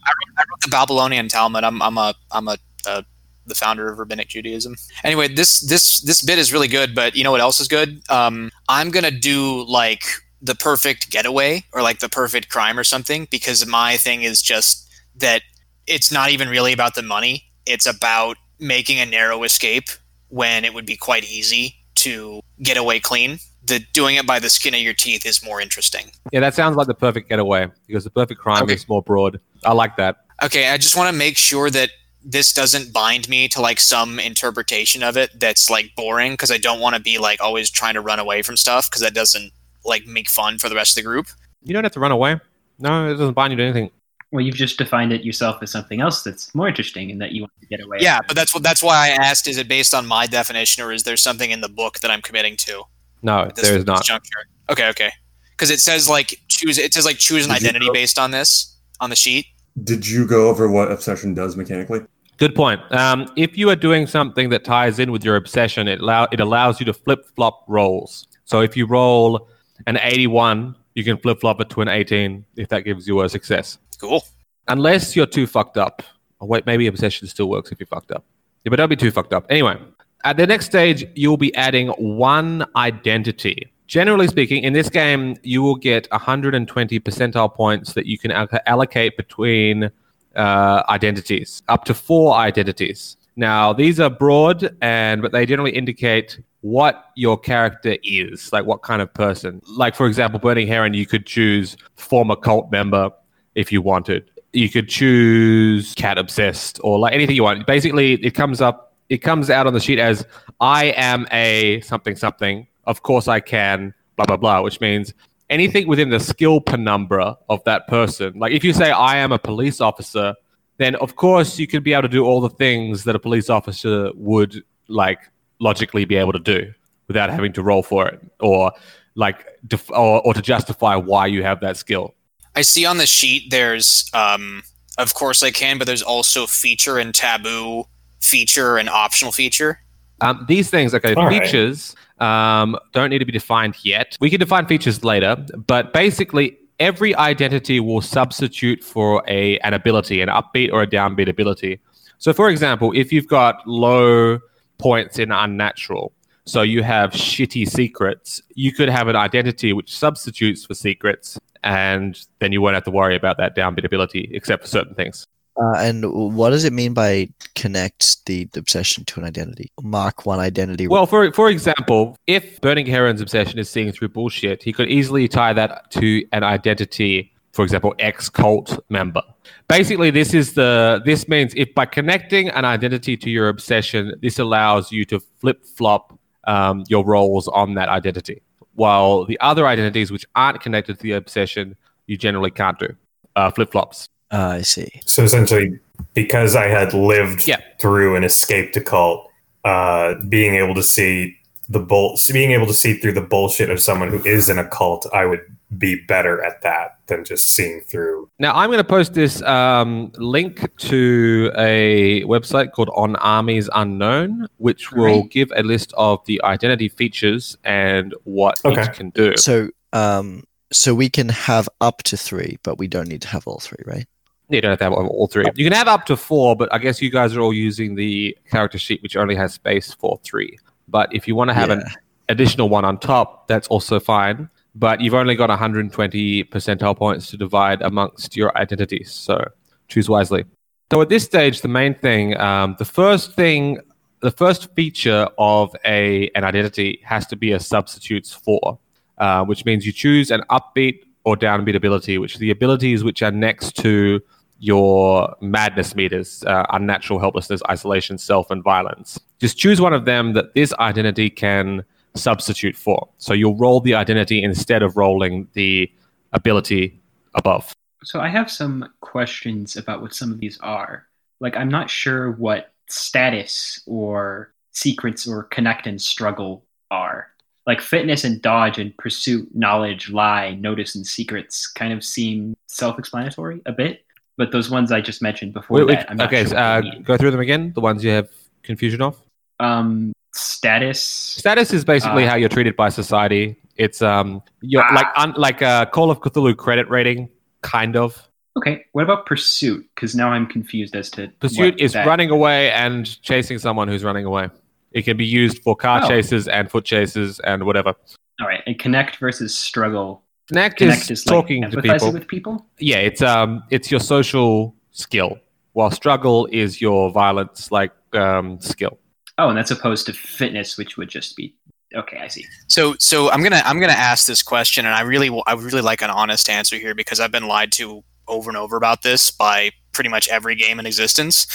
I wrote the Babylonian Talmud. I'm I'm a I'm a uh, the founder of rabbinic Judaism. Anyway, this this this bit is really good, but you know what else is good? Um, I'm gonna do like the perfect getaway or like the perfect crime or something because my thing is just that it's not even really about the money. It's about making a narrow escape when it would be quite easy to get away clean. The doing it by the skin of your teeth is more interesting. Yeah, that sounds like the perfect getaway because the perfect crime Okay. is more broad. I like that. Okay, I just want to make sure that this doesn't bind me to like some interpretation of it that's like boring because I don't want to be like always trying to run away from stuff because that doesn't like make fun for the rest of the group. You don't have to run away. No, it doesn't bind you to anything. Well, you've just defined it yourself as something else that's more interesting and that you want to get away. Yeah, from. but that's what that's why I asked: is it based on my definition or is there something in the book that I'm committing to? No, this- there is not. Juncture? Okay, okay. Because it says like choose. It says like choose an Did identity know- based on this on the sheet. Did you go over what obsession does mechanically? Good point. Um, if you are doing something that ties in with your obsession, it, allow, it allows you to flip flop rolls. So if you roll an 81, you can flip flop it to an 18 if that gives you a success. Cool. Unless you're too fucked up. Oh, wait, maybe obsession still works if you're fucked up. Yeah, but don't be too fucked up. Anyway, at the next stage, you'll be adding one identity. Generally speaking, in this game, you will get 120 percentile points that you can allocate between uh, identities, up to four identities. Now, these are broad, and but they generally indicate what your character is, like what kind of person. Like, for example, Burning Heron, you could choose former cult member if you wanted. You could choose cat obsessed or like anything you want. Basically, it comes up, it comes out on the sheet as I am a something something. Of course, I can blah blah blah, which means anything within the skill penumbra of that person. Like if you say I am a police officer, then of course you could be able to do all the things that a police officer would like logically be able to do without having to roll for it or like def- or, or to justify why you have that skill. I see on the sheet there's um of course I can, but there's also feature and taboo feature and optional feature. Um, these things, okay, All right. features um, don't need to be defined yet. We can define features later, but basically, every identity will substitute for a an ability, an upbeat or a downbeat ability. So, for example, if you've got low points in unnatural, so you have shitty secrets, you could have an identity which substitutes for secrets, and then you won't have to worry about that downbeat ability, except for certain things. Uh, and what does it mean by connect the obsession to an identity? Mark one identity. Well, for for example, if Burning Heron's obsession is seeing through bullshit, he could easily tie that to an identity, for example, ex cult member. Basically, this is the this means if by connecting an identity to your obsession, this allows you to flip flop um, your roles on that identity. While the other identities which aren't connected to the obsession, you generally can't do uh, flip flops. Uh, I see. So essentially, because I had lived Yeah. through and escaped a cult, uh, being able to see the bull, being able to see through the bullshit of someone who is in a cult, I would be better at that than just seeing through. Now, I'm going to post this um, link to a website called On Armies Unknown, which will Right. give a list of the identity features and what Okay. each can do. So, um, so we can have up to three, but we don't need to have all three, right? You don't have to have all three. You can have up to four, but I guess you guys are all using the character sheet, which only has space for three. But if you want to have an additional one on top, that's also fine. But you've only got 120 percentile points to divide amongst your identities, so choose wisely. So at this stage, the main thing, um, the first thing, the first feature of a an identity has to be a substitutes for, uh, which means you choose an upbeat or downbeat ability, which are the abilities which are next to your madness meters, uh, unnatural helplessness, isolation, self, and violence. Just choose one of them that this identity can substitute for. So you'll roll the identity instead of rolling the ability above. So I have some questions about what some of these are. Like I'm not sure what status or secrets or connect and struggle are. Like fitness and dodge and pursuit, knowledge, lie, notice and secrets kind of seem self-explanatory a bit, but those ones I just mentioned before Wait, wait, that, I'm okay, sure so, uh, go through them again. The ones you have confusion of. Um, status. Status is basically Uh, how you're treated by society. It's um, you're Ah. like un, like a Call of Cthulhu credit rating, kind of. Okay, what about pursuit? Because now I'm confused as to Pursuit is that- running away and chasing someone who's running away. It can be used for car Oh. chases and foot chases and whatever. All right, and connect versus struggle. Connect, Connect is, is like talking to people. with people. yeah, it's um, it's your social skill, while struggle is your violence like um skill. Oh, and that's opposed to fitness, which would just be okay. I see. So, so I'm gonna I'm gonna ask this question, and I really wa- I really like an honest answer here because I've been lied to over and over about this by pretty much every game in existence.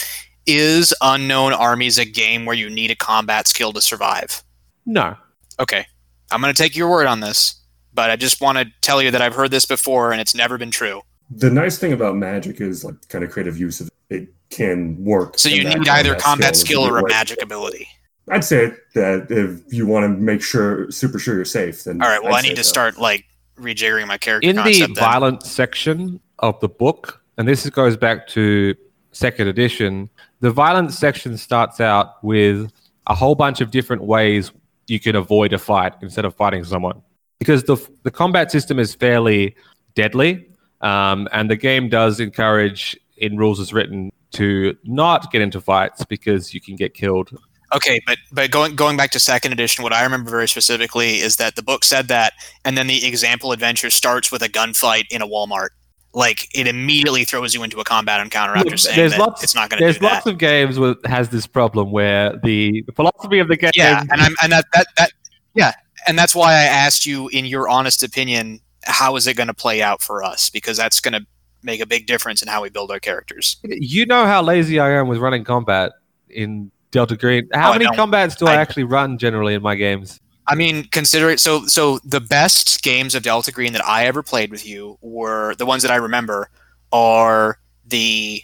Is Unknown Armies a game where you need a combat skill to survive? No, Okay, I'm gonna take your word on this, but I just want to tell you that I've heard this before, and it's never been true. The nice thing about magic is like kind of creative use of it. It can work. So you need either combat is skill or a good way. magic ability. I'd say that if you want to make sure, super sure you're safe, then All right, well I'd I need to so. start like rejiggering my character in the then. violent section of the book, and this goes back to second edition, the violent section starts out with a whole bunch of different ways you can avoid a fight instead of fighting someone. Because the, the combat system is fairly deadly, um, and the game does encourage, in rules as written, to not get into fights because you can get killed. Okay, but but going going back to second edition, what I remember very specifically is that the book said that, and then the example adventure starts with a gunfight in a Walmart. Like it immediately throws you into a combat encounter after Look, saying there's that lots- it's not going to There's do that. lots of games with has this problem where the, the philosophy of the game yeah, and I'm and that, that that yeah, and that's why I asked you, in your honest opinion, how is it going to play out for us? Because that's going to make a big difference in how we build our characters. You know how lazy I am with running combat in Delta Green. How Oh, many combats do I, I- actually run generally in my games? I mean, consider it. So, so the best games of Delta Green that I ever played with you were the ones that I remember are the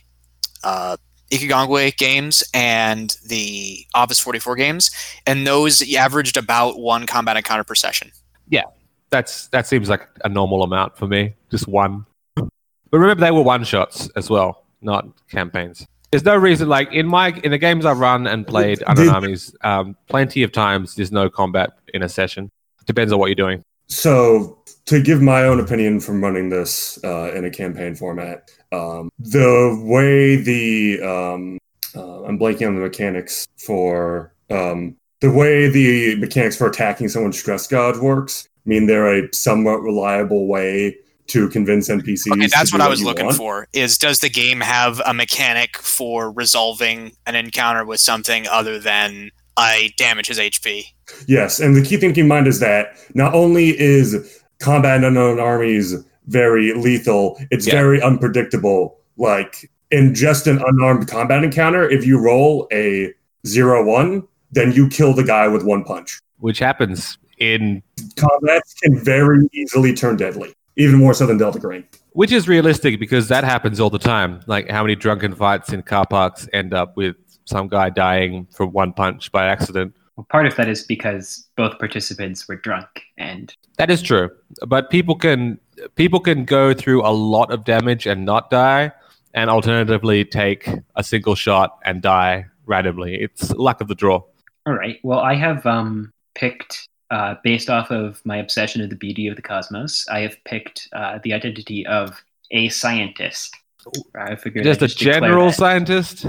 uh, Ikigangwe games and the Office 44 games, and those averaged about one combat encounter per session. Yeah, that's that seems like a normal amount for me, just one. But remember, they were one shots as well, not campaigns. There's no reason, like in my in the games I've run and played Unknown Did- Armies, um, plenty of times there's no combat in a session. Depends on what you're doing. So, to give my own opinion from running this uh, in a campaign format, um, the way the um, uh, I'm blanking on the mechanics for um, the way the mechanics for attacking someone's stress gauge works. I mean, they're a somewhat reliable way to convince NPCs. Okay, that's what do I was looking want. for. Is does the game have a mechanic for resolving an encounter with something other than I damage his HP? Yes, and the key thing to keep in mind is that not only is combat in unknown armies very lethal, it's Yeah. very unpredictable. Like in just an unarmed combat encounter, if you roll a zero one, then you kill the guy with one punch. Which happens in Combats can very easily turn deadly, even more so than Delta Green. Which is realistic because that happens all the time. Like how many drunken fights in car parks end up with some guy dying from one punch by accident. Well, part of that is because both participants were drunk, and That is true. But people can people can go through a lot of damage and not die, and alternatively take a single shot and die randomly. It's luck of the draw. all right. Well, I have um, picked uh, based off of my obsession of the beauty of the cosmos. I have picked uh, the identity of a scientist. I figured Just a general scientist.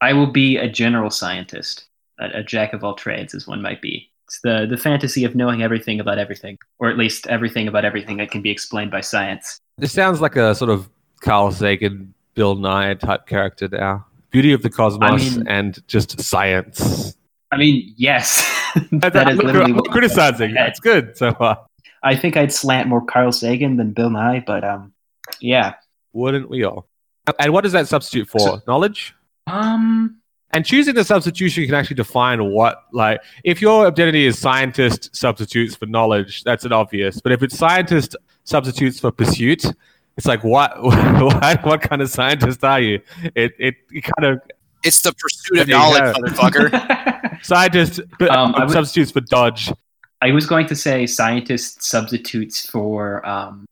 I will be a general scientist, a, a jack of all trades, as one might be. It's the the fantasy of knowing everything about everything, or at least everything about everything that can be explained by science. This sounds like a sort of Carl Sagan, Bill Nye type character now. Beauty of the cosmos mean- and just science. I mean, yes, that I'm is literally I'm not what criticizing. Yeah. That's good so far. I think I'd slant more Carl Sagan than Bill Nye, but um, yeah. Wouldn't we all? And what does that substitute for? So- Knowledge? Um, And choosing the substitution can actually define what, like, if your identity is scientist substitutes for knowledge, that's an obvious. But if it's scientist substitutes for pursuit, it's like, what, what, what kind of scientist are you? It, it, it kind of It's the pursuit of knowledge, go. motherfucker. scientist but Um, I would- substitutes for dodge. I was going to say scientist substitutes for um,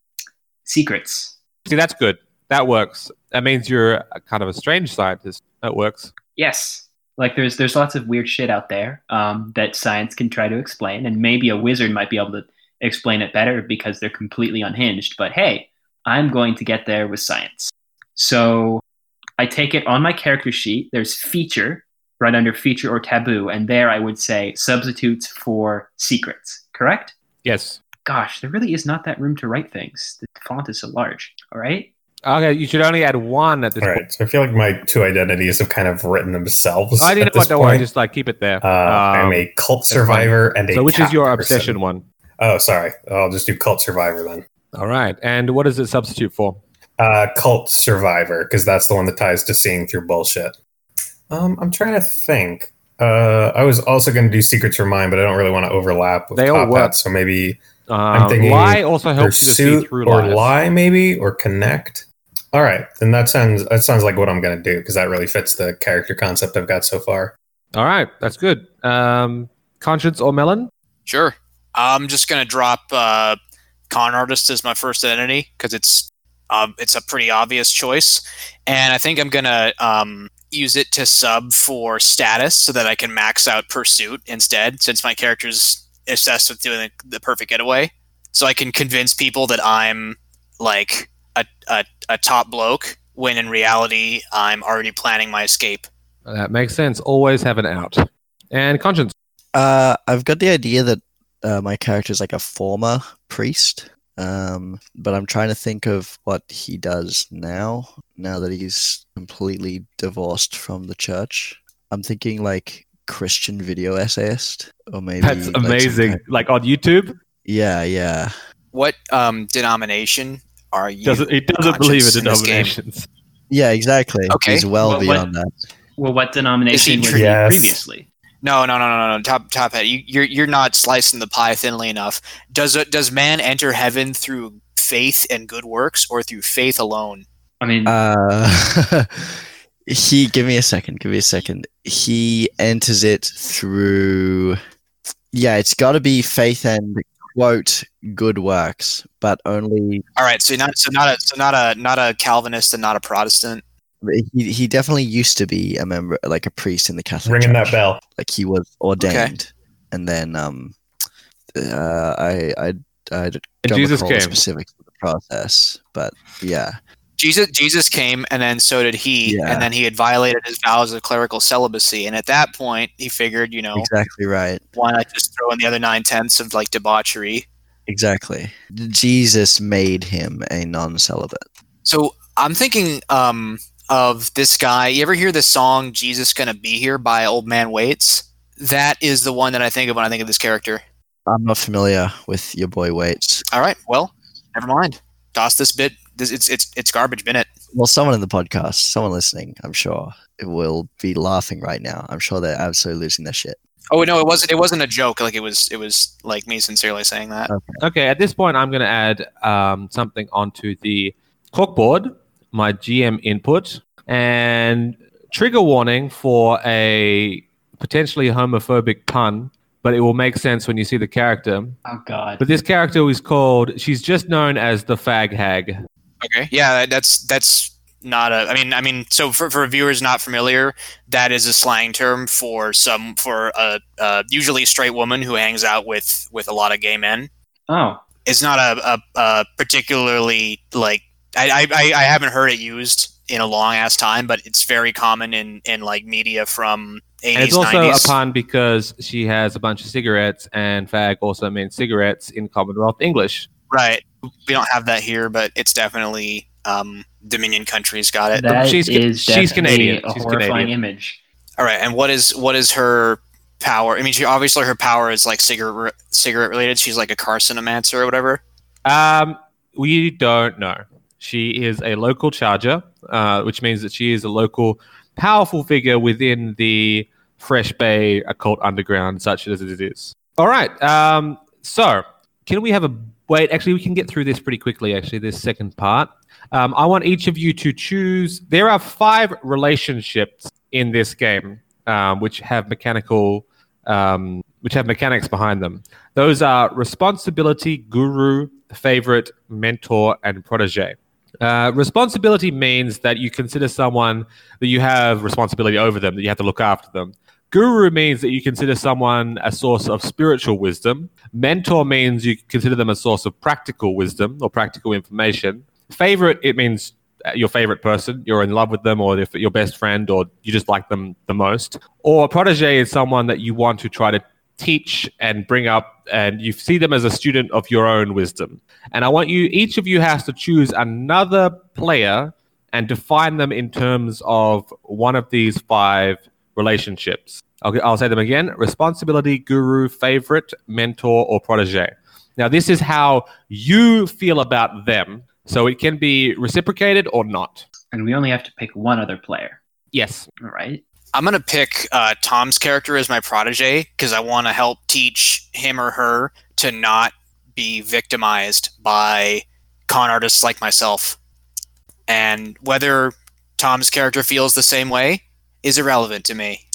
secrets. See, that's good. That works. That means you're kind of a strange scientist. That works. Yes. Like there's there's lots of weird shit out there um, that science can try to explain, and maybe a wizard might be able to explain it better because they're completely unhinged. But hey, I'm going to get there with science. So I take it on my character sheet. There's feature right under feature or taboo, and there I would say substitutes for secrets. Correct? Yes. Gosh, there really is not that room to write things. The font is so large. All right. Okay, you should only add one at this All point. right. So I feel like my two identities have kind of written themselves. I didn't at know what. this Don't worry. Just like keep it there. Uh, I'm Um, a cult survivor and a so, which is your person. obsession one? Oh, sorry. I'll just do cult survivor then. All right. And what does it substitute for? Uh, cult survivor because that's the one that ties to seeing through bullshit. Um, I'm trying to think. Uh, I was also going to do secrets for mine, but I don't really want to overlap with They all work. Hat, so maybe Um, thinking lie also helps you to see through or lies. lie, maybe or connect. All right, then that sounds that sounds like what I'm going to do because that really fits the character concept I've got so far. All right, that's good. Um, conscience or melon? Sure. I'm just gonna drop uh, con artist as my first identity because it's um, it's a pretty obvious choice, and I think I'm gonna um, use it to sub for status so that I can max out pursuit instead, since my character's obsessed with doing the, the perfect getaway. So I can convince people that I'm like a, a, a top bloke when in reality I'm already planning my escape. That makes sense. Always have an out. And conscience. Uh, I've got the idea that uh, my character is like a former priest, um, but I'm trying to think of what he does now. Now that he's completely divorced from the church, I'm thinking like Christian video essayist, or maybe That's like, some amazing. kind- Like on YouTube, yeah, yeah. What um, denomination are you? doesn't it doesn't believe in in this game? denominations. Yeah, exactly. Okay. He's well Well, what- beyond that. Well, what denomination Is he was he Yes. previously? No, no, no, no, no, no. Top, top hat. You, you're you're not slicing the pie thinly enough. Does it, does man enter heaven through faith and good works, or through faith alone? I mean, Uh, he give me a second. Give me a second. He enters it through. Yeah, it's got to be faith and quote good works, but only All right, so not so not a so not a not a Calvinist and not a Protestant. he, he definitely used to be a member, like a priest in the Catholic Ringing that bell. Like he was ordained, and then um, uh, I I I don't Jesus recall the came. specifics of the process, but yeah, Jesus Jesus came, and then so did he, Yeah. and then he had violated his vows of clerical celibacy. And at that point, he figured, you know, exactly right. why not just throw in the other nine tenths of like debauchery? Exactly. Jesus made him a non-celibate. So I'm thinking um, of this guy. You ever hear the song "Jesus Gonna Be Here" by Old Man Waits? That is the one that I think of when I think of this character. I'm not familiar with your boy Waits. All right, well, never mind. Toss this bit. This, it's it's it's garbage. Bin it. Well, someone in the podcast, someone listening, I'm sure, will be laughing right now. I'm sure they're absolutely losing their shit. Oh no, it wasn't. It wasn't a joke. Like it was. It was like me sincerely saying that. Okay, at this point, I'm going to add um, something onto the corkboard, my GM input, and trigger warning for a potentially homophobic pun, but it will make sense when you see the character. oh god. But this character is called, she's just known as the fag hag. Okay. Yeah, that's that's not a. I mean, I mean. So for for viewers not familiar, that is a slang term for some for a, a usually straight woman who hangs out with with a lot of gay men. Oh, It's not a, a, a particularly like I, I I I haven't heard it used in a long ass time, but it's very common in in like media from 80s, And it's also 90s. a pun because she has a bunch of cigarettes, and fag also means cigarettes in Commonwealth English. Right. We don't have that here, but it's definitely um, Dominion countries got it. That is she's- she's definitely Canadian. a She's horrifying Canadian. image. All right, and what is what is her power? I mean, she obviously her power is like cigarette cigarette related. She's like a carcinomancer or whatever. Um, we don't know. She is a local charger, uh, which means that she is a local powerful figure within the Fresh Bay occult underground, such as it is. All right. Um, so, can we have a wait? Actually, we can get through this pretty quickly. Actually, this second part. Um, I want each of you to choose. There are five relationships in this game, um, which have mechanical, um, which have mechanics behind them. Those are responsibility, guru, favorite, mentor, and protege. Uh, responsibility means that you consider someone that you have responsibility over them, that you have to look after them. Guru means that you consider someone a source of spiritual wisdom. Mentor means you consider them a source of practical wisdom or practical information. Favorite, it means uh, your favorite person, you're in love with them, or your best friend, or you just like them the most. Or protege is someone that you want to try to teach and bring up, and you see them as a student of your own wisdom. And I want you, each of you has to choose another player and define them in terms of one of these five relationships. I'll, I'll say them again responsibility, guru, favorite, mentor, or protege. Now, this is how you feel about them. So it can be reciprocated or not. And we only have to pick one other player. Yes. All right. I'm gonna pick uh, Tom's character as my protege because I want to help teach him or her to not be victimized by con artists like myself. And whether Tom's character feels the same way is irrelevant to me.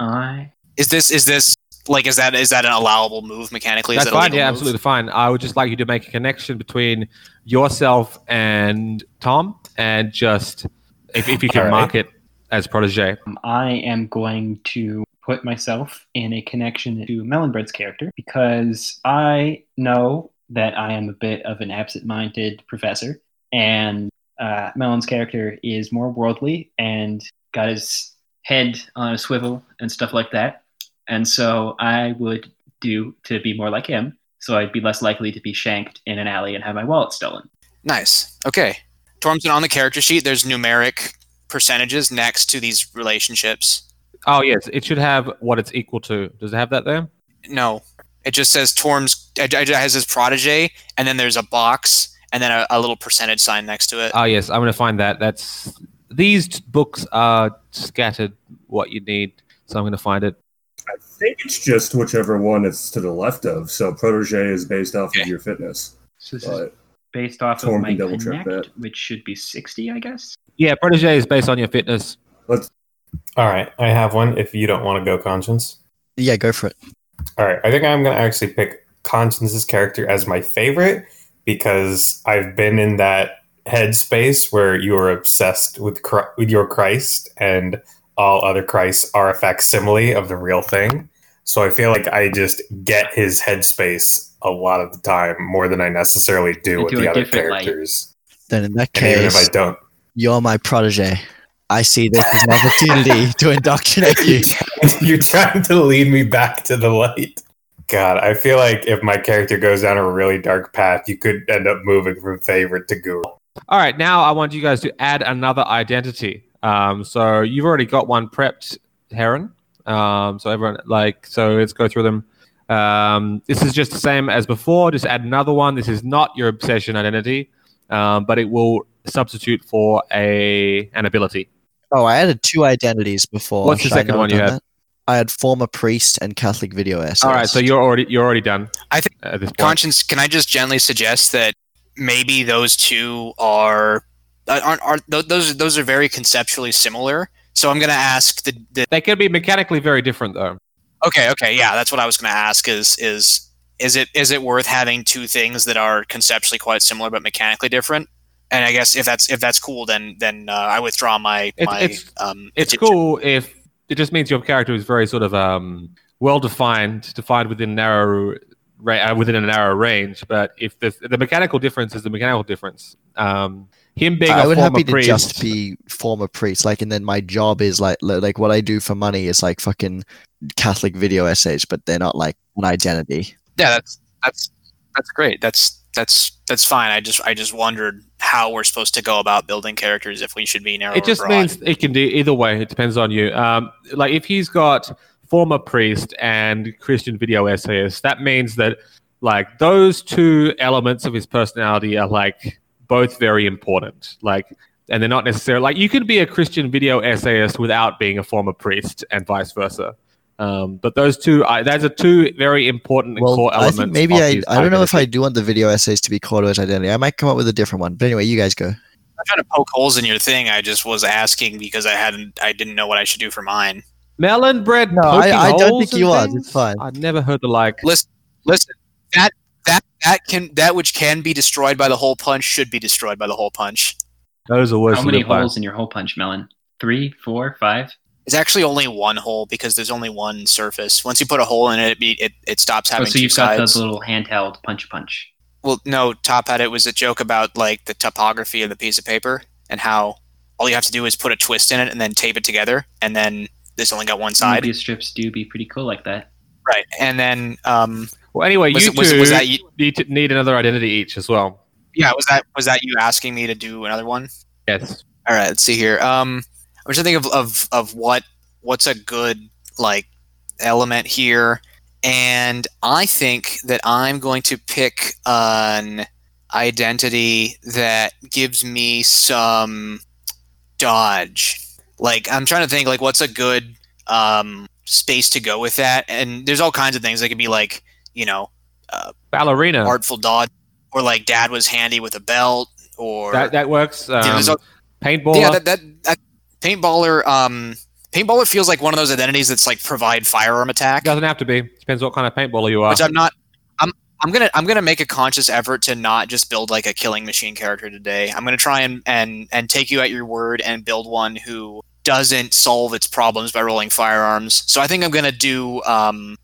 I Is this is this like is that is that an allowable move mechanically? Is That's that fine. Yeah, move? absolutely fine. I would just like you to make a connection between yourself and Tom and just, if, if you can All right. mark it as protege. Um, I am going to put myself in a connection to Melonbread's character because I know that I am a bit of an absent-minded professor, and uh, Melon's character is more worldly and got his head on a swivel and stuff like that. And so I would do to be more like him, so I'd be less likely to be shanked in an alley and have my wallet stolen. Nice. Okay. Tormson, on the character sheet, there's numeric percentages next to these relationships. Oh, yes. It should have what it's equal to. Does it have that there? No, it just says Torm's. It it has his protege, and then there's a box, and then a, a little percentage sign next to it. Oh, yes. I'm going to find that. That's These t- books are scattered what you need. So I'm going to find it. I think it's just whichever one it's to the left of. So protege is based off Okay. of your fitness. So this is based off Torm of my double-check connect, that. which should be 60, I guess. Yeah, protege is based on your fitness. Let's. All right, I have one. If you don't want to go conscience, Yeah, go for it. all right. I think I'm gonna actually pick Conscience's character as my favorite because I've been in that headspace where you are obsessed with Chri- with your Christ, and all other Christs are a facsimile of the real thing. So I feel like I just get his headspace a lot of the time more than I necessarily do with Into the other different light. characters. Then in that And even if I don't, you're my protege. I see this as an opportunity to indoctrinate you. You're trying to lead me back to the light. God, I feel like if my character goes down a really dark path, you could end up moving from favorite to guru. All right, now I want you guys to add another identity. Um, so you've already got one prepped, Heron. Um, so everyone, like, so let's go through them. Um, this is just the same as before. Just add another one. This is not your obsession identity, um, but it will substitute for a an ability. Oh, I added two identities before. What's the Should I second not one have you done had? that? I had former priest and Catholic video essay. All right, so you're already you're already done. I think at this point. Conscience, can I just gently suggest that maybe those two are aren't, aren't those those are very conceptually similar. So I'm going to ask the, the They can be mechanically very different, though. okay okay yeah that's what I was going to ask is is is it is it worth having two things that are conceptually quite similar but mechanically different? And I guess if that's if that's cool, then then uh, I withdraw my It's- my it's- um. It's cool if it just means your character is very sort of um, well defined, defined within narrow ra- uh, within a narrow range. But if the the mechanical difference is the mechanical difference, um, him being I a would former happy to priest, just be former priest, like, and then my job is like, like what I do for money is like fucking Catholic video essays, but they're not like an identity. Yeah, that's that's that's great. That's that's that's fine. I just I just wondered how we're supposed to go about building characters if we should be narrow. it or just broad. means it can do either way. It depends on you. Um, like if he's got former priest and Christian video essayist, that means that like those two elements of his personality are like both very important. Like, and they're not necessarily like you could be a Christian video essayist without being a former priest, and vice versa. Um, but those two, I, those are two very important and Well, core I elements. think maybe I, I don't know if I do want the video essays to be core to his identity. I might come up with a different one. But anyway, you guys go. I'm trying to poke holes in your thing. I just was asking because I hadn't I didn't know what I should do for mine. Melon bread. No, I- I don't think in you are. things? It's fine. I've never heard the like. Listen, listen. That that that can that which can be destroyed by the hole punch should be destroyed by the hole punch. Those are worse. How many live by. holes in your hole punch, Melon? Three, four, five? It's actually only one hole because there's only one surface. Once you put a hole in it, it it, it stops Oh, having so two you've got sides. the little handheld punch punch. Well, no, Top had it was a joke about like the topography of the piece of paper and how all you have to do is put a twist in it and then tape it together, and then this only got one side, Mobius strips do be pretty cool like that. right? And then, um, Well, anyway, was, you it- was, two was that you, need to need another identity each as well. yeah? Was that was that you asking me to do another one? Yes. All right, let's see here. Um, I'm trying to think of, of of what what's a good like element here, and I think that I'm going to pick an identity that gives me some dodge. Like I'm trying to think like what's a good um space to go with that, and there's all kinds of things. They could be like you know uh, Ballerina. artful dodge, or like dad was handy with a belt, or that that works. Um, Yeah, there's a- paintballer. yeah, that, that that paintballer um paintballer feels like one of those identities that's like provide firearm attack, doesn't have to be. Depends what kind of paintballer you are. which I'm not. I'm gonna I'm gonna make a conscious effort to not just build like a killing machine character today. I'm gonna try and and and take you at your word and build one who doesn't solve its problems by rolling firearms. So I think I'm gonna do um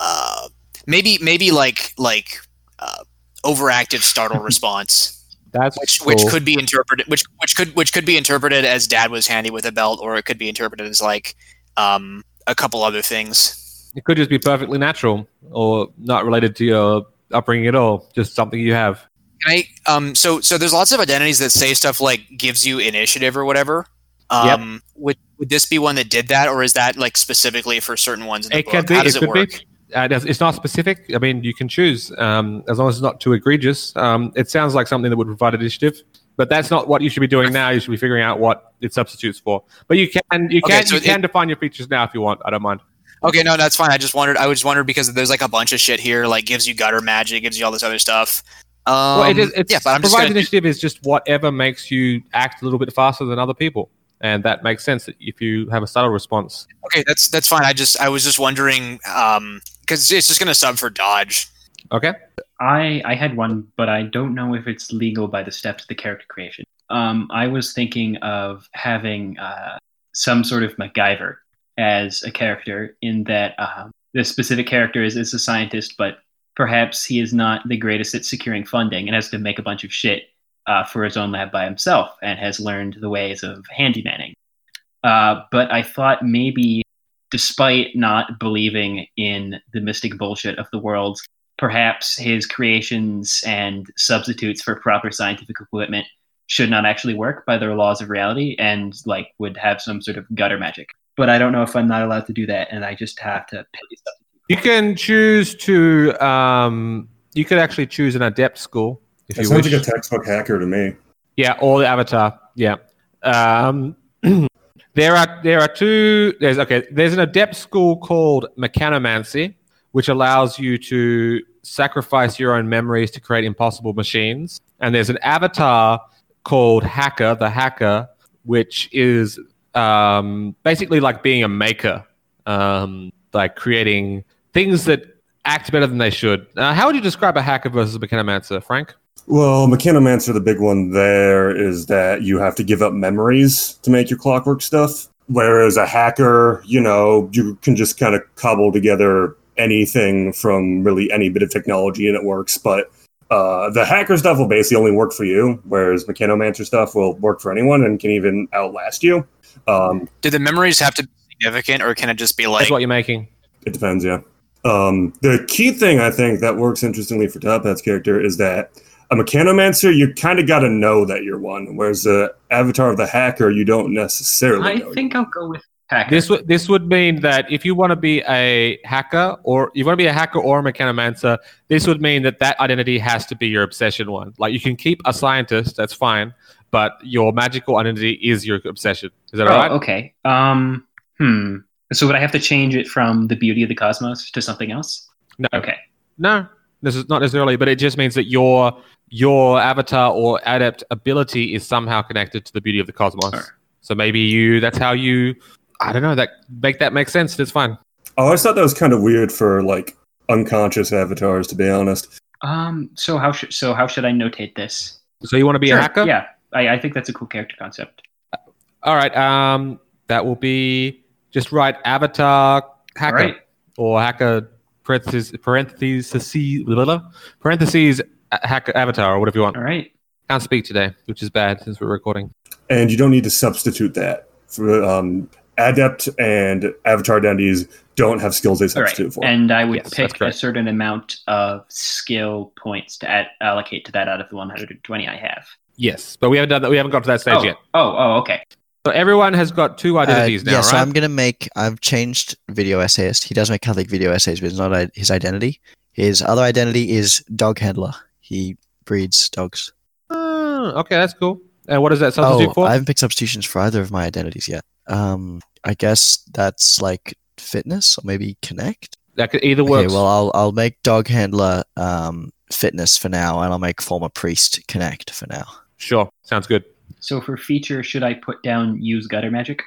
uh maybe maybe like like uh overactive startle response That's which cool. which could be interpreted which which could which could be interpreted as dad was handy with a belt or it could be interpreted as like um a couple other things It could just be perfectly natural or not related to your upbringing at all. Just something you have. Can I um so so there's lots of identities that say stuff like gives you initiative or whatever um would would this be one that did that or is that like specifically for certain ones in the It book? could be. how does it, could work be. Uh, it's- not specific. I mean, you can choose um, as long as it's not too egregious. Um, it sounds like something that would provide initiative, but that's not what you should be doing now. You should be figuring out what it substitutes for. But you can you Okay, can so you can define your features now if you want. I don't mind. Okay, no, that's fine. I just wondered. I was just wondered because there's like a bunch of shit here, like gives you gutter magic, gives you all this other stuff. Um, well, it is, it's, yeah, but I'm just provides gonna. initiative is just whatever makes you act a little bit faster than other people, and that makes sense if you have a subtle response. Okay, that's that's fine. I just I was just wondering um because it's just gonna sub for dodge. Okay. I I had one, but I don't know if it's legal by the steps of the character creation. Um, I was thinking of having uh, some sort of MacGyver as a character, in that um, this specific character is, is a scientist, but perhaps he is not the greatest at securing funding and has to make a bunch of shit uh, for his own lab by himself and has learned the ways of handymanning. Uh, but I thought maybe, despite not believing in the mystic bullshit of the world, perhaps his creations and substitutes for proper scientific equipment should not actually work by their laws of reality and like would have some sort of gutter magic. But I don't know if I'm not allowed to do that, and I just have to pick a substitute. You can choose to. Um, you could actually choose an adept school if That you sounds wish. like a textbook hacker to me. Yeah, or the avatar. Yeah. Um, there are there are two. There's okay. There's an adept school called Mechanomancy, which allows you to sacrifice your own memories to create impossible machines. And there's an avatar called Hacker, the Hacker, which is um, basically like being a maker, um, like creating things that act better than they should. Uh, how would you describe a hacker versus a mechanomancer, Frank? Well, Mechanomancer, the big one there is that you have to give up memories to make your clockwork stuff. Whereas a hacker, you know, you can just kind of cobble together anything from really any bit of technology and it works. But uh, the hacker stuff will basically only work for you, whereas Mechanomancer stuff will work for anyone and can even outlast you. Um, Do the memories have to be significant, or can it just be like? That's what you're making. It depends, yeah. Um, the key thing I think that works interestingly for Top Hat's character is that a mechanomancer, you kind of got to know that you're one, whereas the avatar of the hacker, you don't necessarily I know. think I'll go with hacker. This would this would mean that if you want to be a hacker or you want to be a hacker or a mechanomancer, this would mean that that identity has to be your obsession one. Like you can keep a scientist, that's fine, but your magical identity is your obsession. Is that oh, right? okay. Um, hmm. So would I have to change it from the beauty of the cosmos to something else? No, Okay. no, this is not necessarily, but it just means that your your avatar or adept ability is somehow connected to the beauty of the cosmos. Sure. So maybe you that's how you I don't know that make that make sense. It's fine. I always thought that was kind of weird for like unconscious avatars, to be honest. Um. So how should so how should I notate this? So you want to be Sure, a hacker? Yeah. I, I think that's a cool character concept. All right. Um, that will be just write avatar hacker All right. or hacker parentheses parentheses blah, blah, blah, parentheses a- hacker avatar or whatever you want. All right. Can't speak today, which is bad since we're recording. And you don't need to substitute that. For, um, adept and avatar identities don't have skills they All right. substitute for. And I would Yes, pick a certain amount of skill points to add, allocate to that out of the 120 I have. Yes, but we haven't done that. We haven't got to that stage oh, yet. oh, oh, okay. So everyone has got two Uh, identities now, yeah, right? so I'm gonna make. I've changed video essayist. He does make Catholic video essays, but it's not i- his identity. His other identity is dog handler. He breeds dogs. Ah, okay, that's cool. And what does that substitute oh, for? I haven't picked substitutions for either of my identities yet. Um, I guess that's like fitness or maybe connect. that could either works. Okay, well, I'll I'll make dog handler um fitness for now, and I'll make former priest connect for now. sure, sounds good. So for feature, should I put down use gutter magic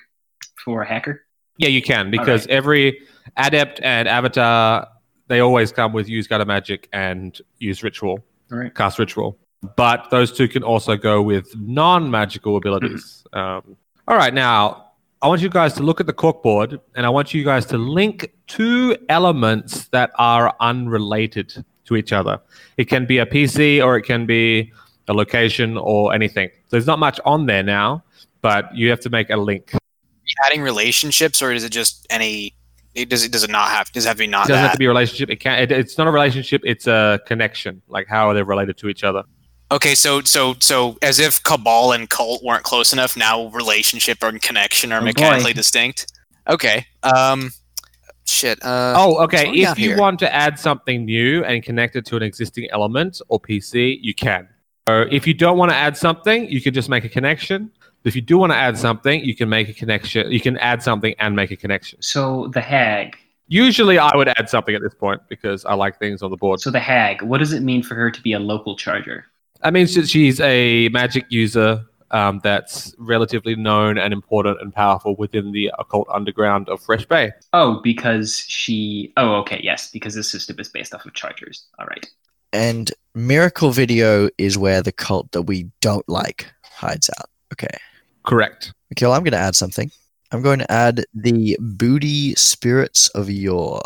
for hacker? Yeah, you can because every adept and avatar they always come with use gutter magic and use ritual, All right. cast ritual. But those two can also go with non-magical abilities. Um, all right, now I want you guys to look at the corkboard, and I want you guys to link two elements that are unrelated to each other. It can be a PC, or it can be a location, or anything. There's not much on there now, but you have to make a link. adding relationships, or is it just any? It does it does it not have? Does it have to be not It doesn't that? have to be a relationship. It can. It, it's not a relationship. It's a connection. Like how are they related to each other? Okay, so so so as if Cabal and Cult weren't close enough, now relationship and connection are Oh, boy. mechanically distinct. Okay. Um shit. Uh Oh, okay. If you here? want to add something new and connect it to an existing element or PC, you can. So if you don't want to add something, you can just make a connection. If you do want to add something, you can make a connection. You can add something and make a connection. So the hag. Usually, I would add something at this point because I like things on the board. So the hag. What does it mean for her to be a local charger? That mean, she's a magic user um, that's relatively known and important and powerful within the occult underground of Fresh Bay. Oh, because she. Oh, okay. Yes, because this system is based off of chargers. All right. And miracle video is where the cult that we don't like hides out. Okay. Correct. Okay, well, I'm going to add something. I'm going to add the booty spirits of yore.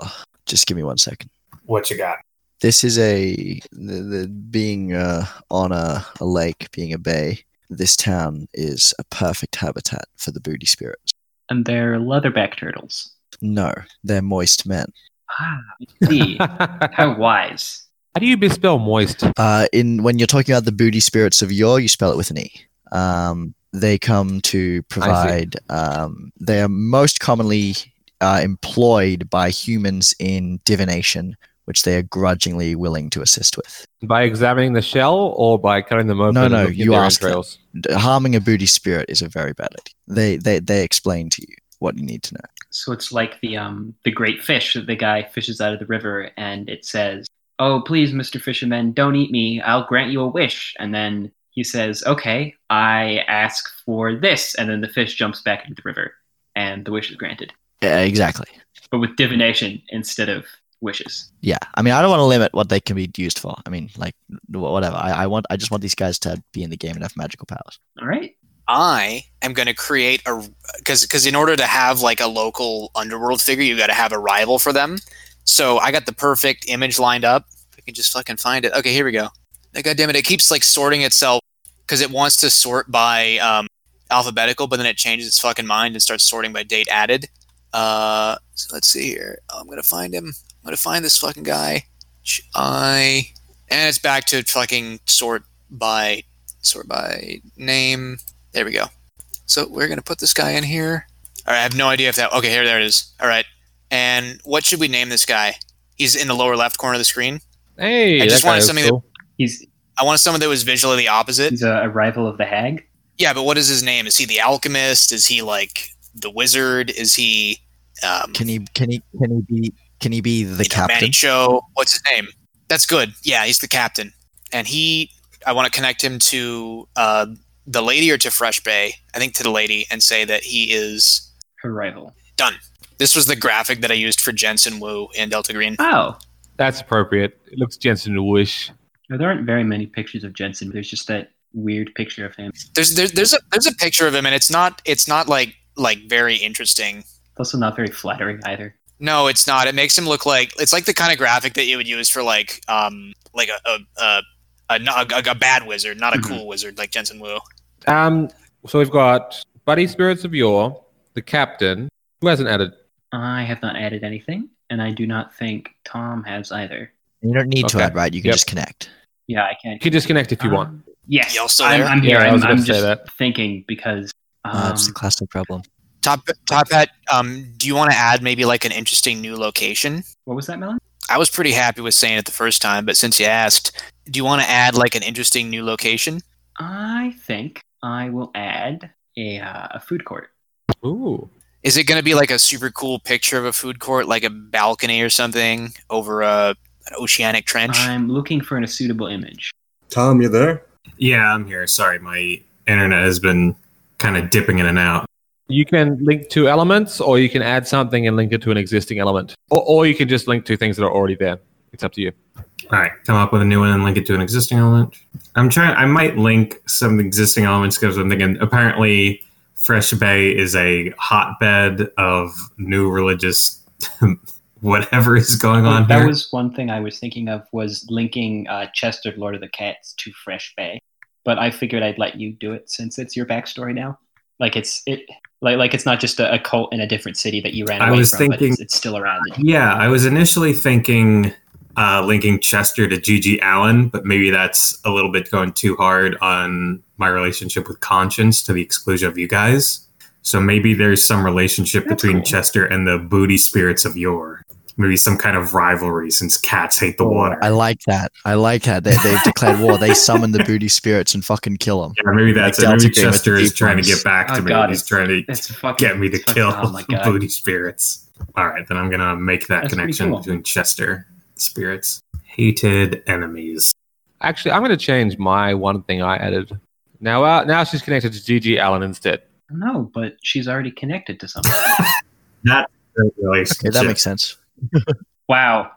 Just give me one second. What you got? This is a the, the being uh, on a, a lake, being a bay. This town is a perfect habitat for the booty spirits. And they're leatherback turtles. No, they're moist men. Ah, I see. How wise. How do you misspell moist? Uh, in when you're talking about the booty spirits of yore, you spell it with an e. Um, they come to provide. Um, they are most commonly uh, employed by humans in divination, which they are grudgingly willing to assist with. By examining the shell or by cutting them open? No, no, you their ask entrails? D- Harming a booty spirit is a very bad idea. They they they explain to you what you need to know. So it's like the um the great fish that the guy fishes out of the river, and it says, "Oh, please, Mister Fisherman, don't eat me. I'll grant you a wish." And then he says, "Okay, I ask for this," and then the fish jumps back into the river, and the wish is granted, Yeah, exactly. but with divination instead of wishes. Yeah, I mean, I don't want to limit what they can be used for. I mean, like whatever. I, I want. I just want these guys to be in the game and have magical powers. All right. I am going to create a because because in order to have like a local underworld figure, you got to have a rival for them. So I got the perfect image lined up. If I can just fucking find it. Okay, here we go. God damn it! It keeps like sorting itself because it wants to sort by um, alphabetical, but then it changes its fucking mind and starts sorting by date added. Uh, so let's see here. I'm gonna find him. I'm gonna find this fucking guy. I and it's back to fucking sort by sort by name. There we go. So we're gonna put this guy in here. All right, I have no idea if that. Okay, here, there it is. All right, and what should we name this guy? He's in the lower left corner of the screen. Hey, I just wanted was something that- He's I wanted someone that was visually the opposite. he's a, a rival of the hag. Yeah, but what is his name? Is he the alchemist? Is he like the wizard? Is he um, Can he can he can he be can he be the you know, captain? Manny Cho? What's his name? That's good. Yeah, he's the captain, and he. I want to connect him to uh, the lady or to Fresh Bay. I think to the lady, and say that he is Her rival. done. This was the graphic that I used for Jensen Wu in Delta Green. Oh, That's appropriate. It looks Jensen Wish. no, there aren't very many pictures of Jensen. There's just that weird picture of him. There's there's there's a there's a picture of him, and it's not it's not like like very interesting. It's also not very flattering either. No, it's not. It makes him look like it's like the kind of graphic that you would use for like um like a a a, a, a, a bad wizard, not a Mhm. cool wizard like Jensen Wu. Um, so we've got Booty Spirits of Yore, the captain. Who hasn't added? I have not added anything, and I do not think Tom has either. You don't need to add, right? You can Yep. just connect. Yeah, I can't. You can disconnect if you want. Um, Yes, I'm. I'm here. Yeah, I was I'm, I'm just that. thinking because um, Uh, it's the classic problem. Top Top Hat, um, do you want to add maybe like an interesting new location? what was that, Melon? I was pretty happy with saying it the first time, but since you asked, do you want to add like an interesting new location? I think I will add a, uh, a food court. Ooh. Is it going to be like a super cool picture of a food court, like a balcony or something over a an oceanic trench? I'm looking for a suitable image. Tom, you there? Yeah, I'm here. Sorry, my internet has been kind of dipping in and out. You can link to elements, or you can add something and link it to an existing element, or, or you can just link to things that are already there. It's up to you. All right, come up with a new one and link it to an existing element. I'm trying. I might link some existing elements because I'm thinking apparently Fresh Bay is a hotbed of new religious whatever is going on that here. was one thing I was thinking of was linking uh, Chester, Lord of the Cats, to Fresh Bay. But I figured I'd let you do it since it's your backstory now. Like it's it like like it's not just a, a cult in a different city that you ran I away was from, but thinking- it's, it's still around. yeah, I was initially thinking uh, linking Chester to GG Allin, but maybe that's a little bit going too hard on my relationship with Conscience to the exclusion of you guys. So maybe there's some relationship That's between cool. Chester and the booty spirits of yore. Maybe some kind of rivalry since cats hate the water. I like that. I like that. They, they've declared war. They summon the booty spirits and fucking kill them. Yeah, maybe that's Like it. Maybe Delta Green with Chester is trying to get back to Oh, me. God, He's trying to fucking get me to fucking- kill Oh booty spirits. All right, then I'm gonna make that That's connection cool. between Chester spirits, hated enemies. Actually, I'm going to change my one thing I added. Now, uh, now she's connected to GG Allin instead. No, but she's already connected to something. That relationship. Okay, that makes sense. Wow.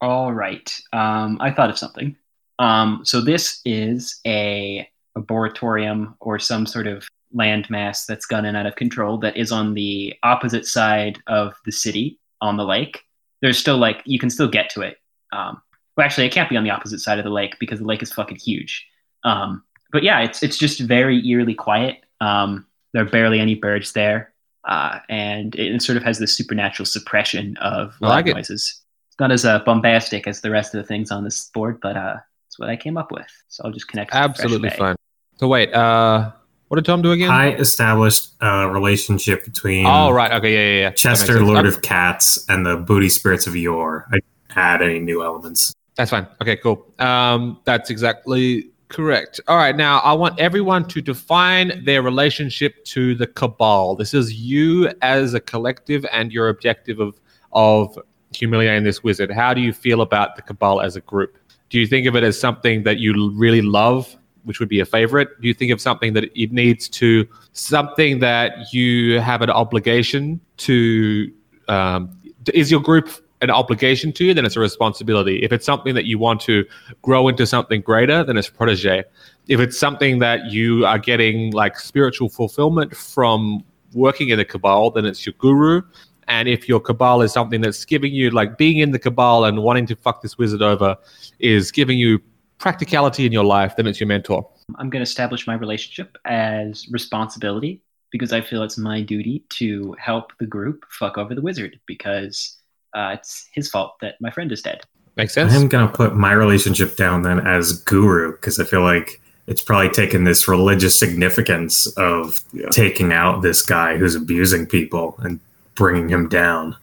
All right. Um, I thought of something. Um, so this is a arboretorium or some sort of landmass that's gotten out of control that is on the opposite side of the city on the lake. There's still like you can still get to it. Um, well, actually, it can't be on the opposite side of the lake because the lake is fucking huge. Um, but yeah, it's it's just very eerily quiet. Um, there are barely any birds there, uh, and it sort of has this supernatural suppression of I like loud it. noises. It's not as uh, bombastic as the rest of the things on this board, but uh, it's what I came up with. So I'll just connect. Absolutely Bay. fine. So wait, uh, what did Tom do again? I established a relationship between oh, right. Okay, yeah, yeah, yeah. Chester, sense. Lord Uh, of Cats, and the booty spirits of yore. I didn't add any new elements. That's fine. Okay, cool. Um, that's exactly correct. All right, now I want everyone to define their relationship to the cabal. This is you as a collective and your objective of of humiliating this wizard. How do you feel about the cabal as a group? Do you think of it as something that you really love, which would be a favorite? Do you think of something that it needs to something that you have an obligation to? Um, is your group an obligation to you? Then it's a responsibility. If it's something that you want to grow into something greater, then it's protege. If it's something that you are getting like spiritual fulfillment from working in the cabal, then it's your guru. And if your cabal is something that's giving you, like being in the cabal and wanting to fuck this wizard over, is giving you practicality in your life, then it's your mentor. I'm going to establish my relationship as responsibility because I feel it's my duty to help the group fuck over the wizard because uh, it's his fault that my friend is dead. Makes sense. I'm gonna put my relationship down then as guru because I feel like it's probably taken this religious significance of Yeah. taking out this guy who's abusing people and bringing him down.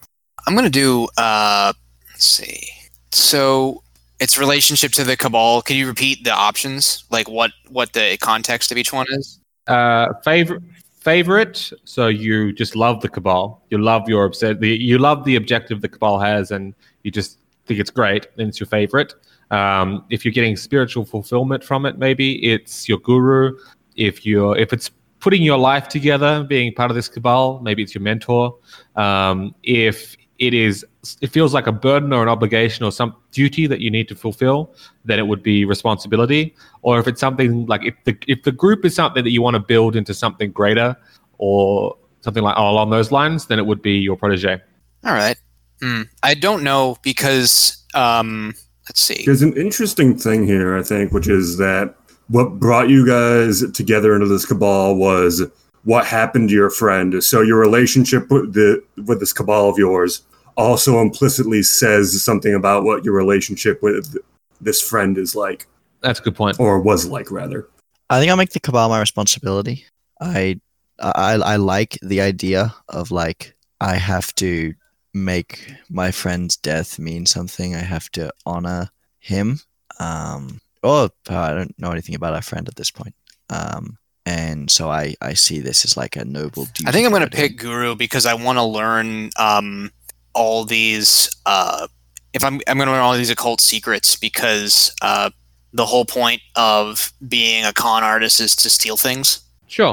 I'm gonna do. Uh, let's see. So its relationship to the cabal. Can you repeat the options? Like what what the context of each one is? uh, favorite favorite. So you just love the cabal. You love your obsessed you love the objective the cabal has and you just think it's great then it's your favorite. Um, if you're getting spiritual fulfillment from it maybe it's your guru. If you're if it's putting your life together being part of this cabal maybe it's your mentor. Um, if it is it feels like a burden or an obligation or some duty that you need to fulfill then it would be responsibility or if it's something like if the if the group is something that you want to build into something greater or something like along those lines then it would be your protege All right. Hmm. I don't know because um, let's see. There's an interesting thing here, I think, which is that what brought you guys together into this cabal was what happened to your friend. So your relationship with the with this cabal of yours also implicitly says something about what your relationship with this friend is like, that's a good point or was like, rather. I think I'll make the cabal my responsibility. I I I like the idea of like I have to make my friend's death mean something. I have to honor him. Um or uh, I don't know anything about our friend at this point. Um and so I I see this as like a noble duty. I think I'm going to pick Guru because I want to learn um, all these. Uh, if I'm, I'm going to learn all these occult secrets because uh, the whole point of being a con artist is to steal things. sure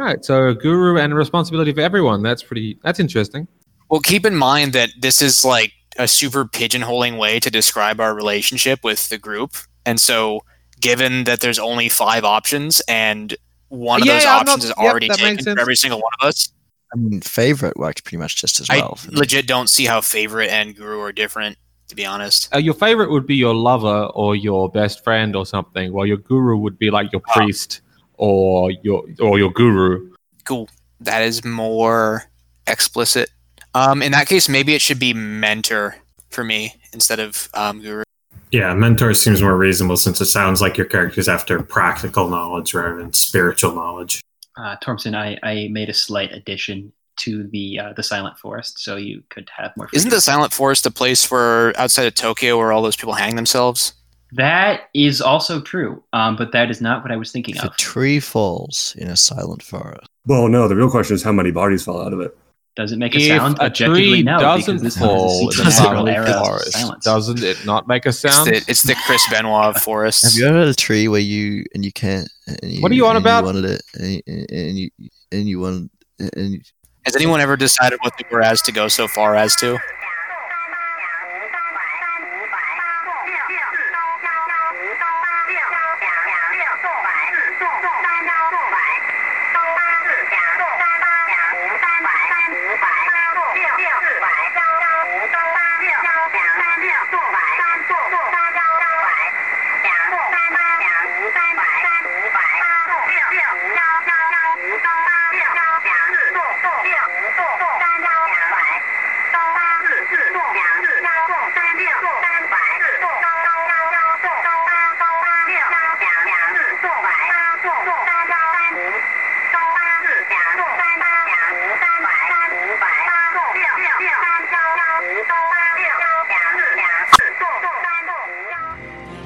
all right so guru and responsibility for everyone that's pretty that's interesting Well, keep in mind that this is like a super pigeonholing way to describe our relationship with the group, and so given that there's only five options and one of Yeah, those I'm not- options is already that taken for every single one of us, I mean favorite worked pretty much just as well. I legit don't see how favorite and Guru are different. To be honest. uh, your favorite would be your lover or your best friend or something while your guru would be like your priest or your or your guru Cool. That is more explicit. Um, in that case, maybe it should be mentor for me instead of um, guru. Yeah, mentor seems more reasonable since it sounds like your character's after practical knowledge rather than spiritual knowledge. Uh, Thompson, I, I made a slight addition to the uh, the Silent Forest, so you could have more. Isn't the Silent Forest a place where outside of Tokyo where all those people hang themselves? That is also true, um, but that is not what I was thinking If a tree falls in a silent forest. Well, no, the real question is how many bodies fell out of it. Does it make a if sound? a Objectively, tree no, doesn't because fall has in a a sequential silent era of forest, doesn't it not make a It's sound? the, it's the Chris Benoit forest. Have you ever had a tree where you and you can't? And you, What are you on and about? You wanted it, and, you- and you and you wanted, and you, Has anyone ever decided what the whereas to go so far as to?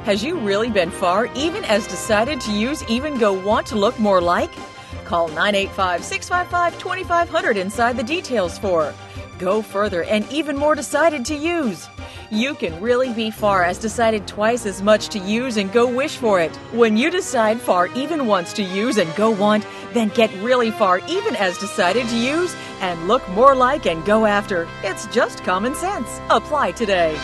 Has you really been far, even as decided to use Even Go Want to look more like? Call 985 655 2500 inside the details for Go further and even more decided to use. You can really be far as decided twice as much to use and go wish for it. When you decide far even once to use and go want, then get really far even as decided to use and look more like and go after. It's just common sense. Apply today.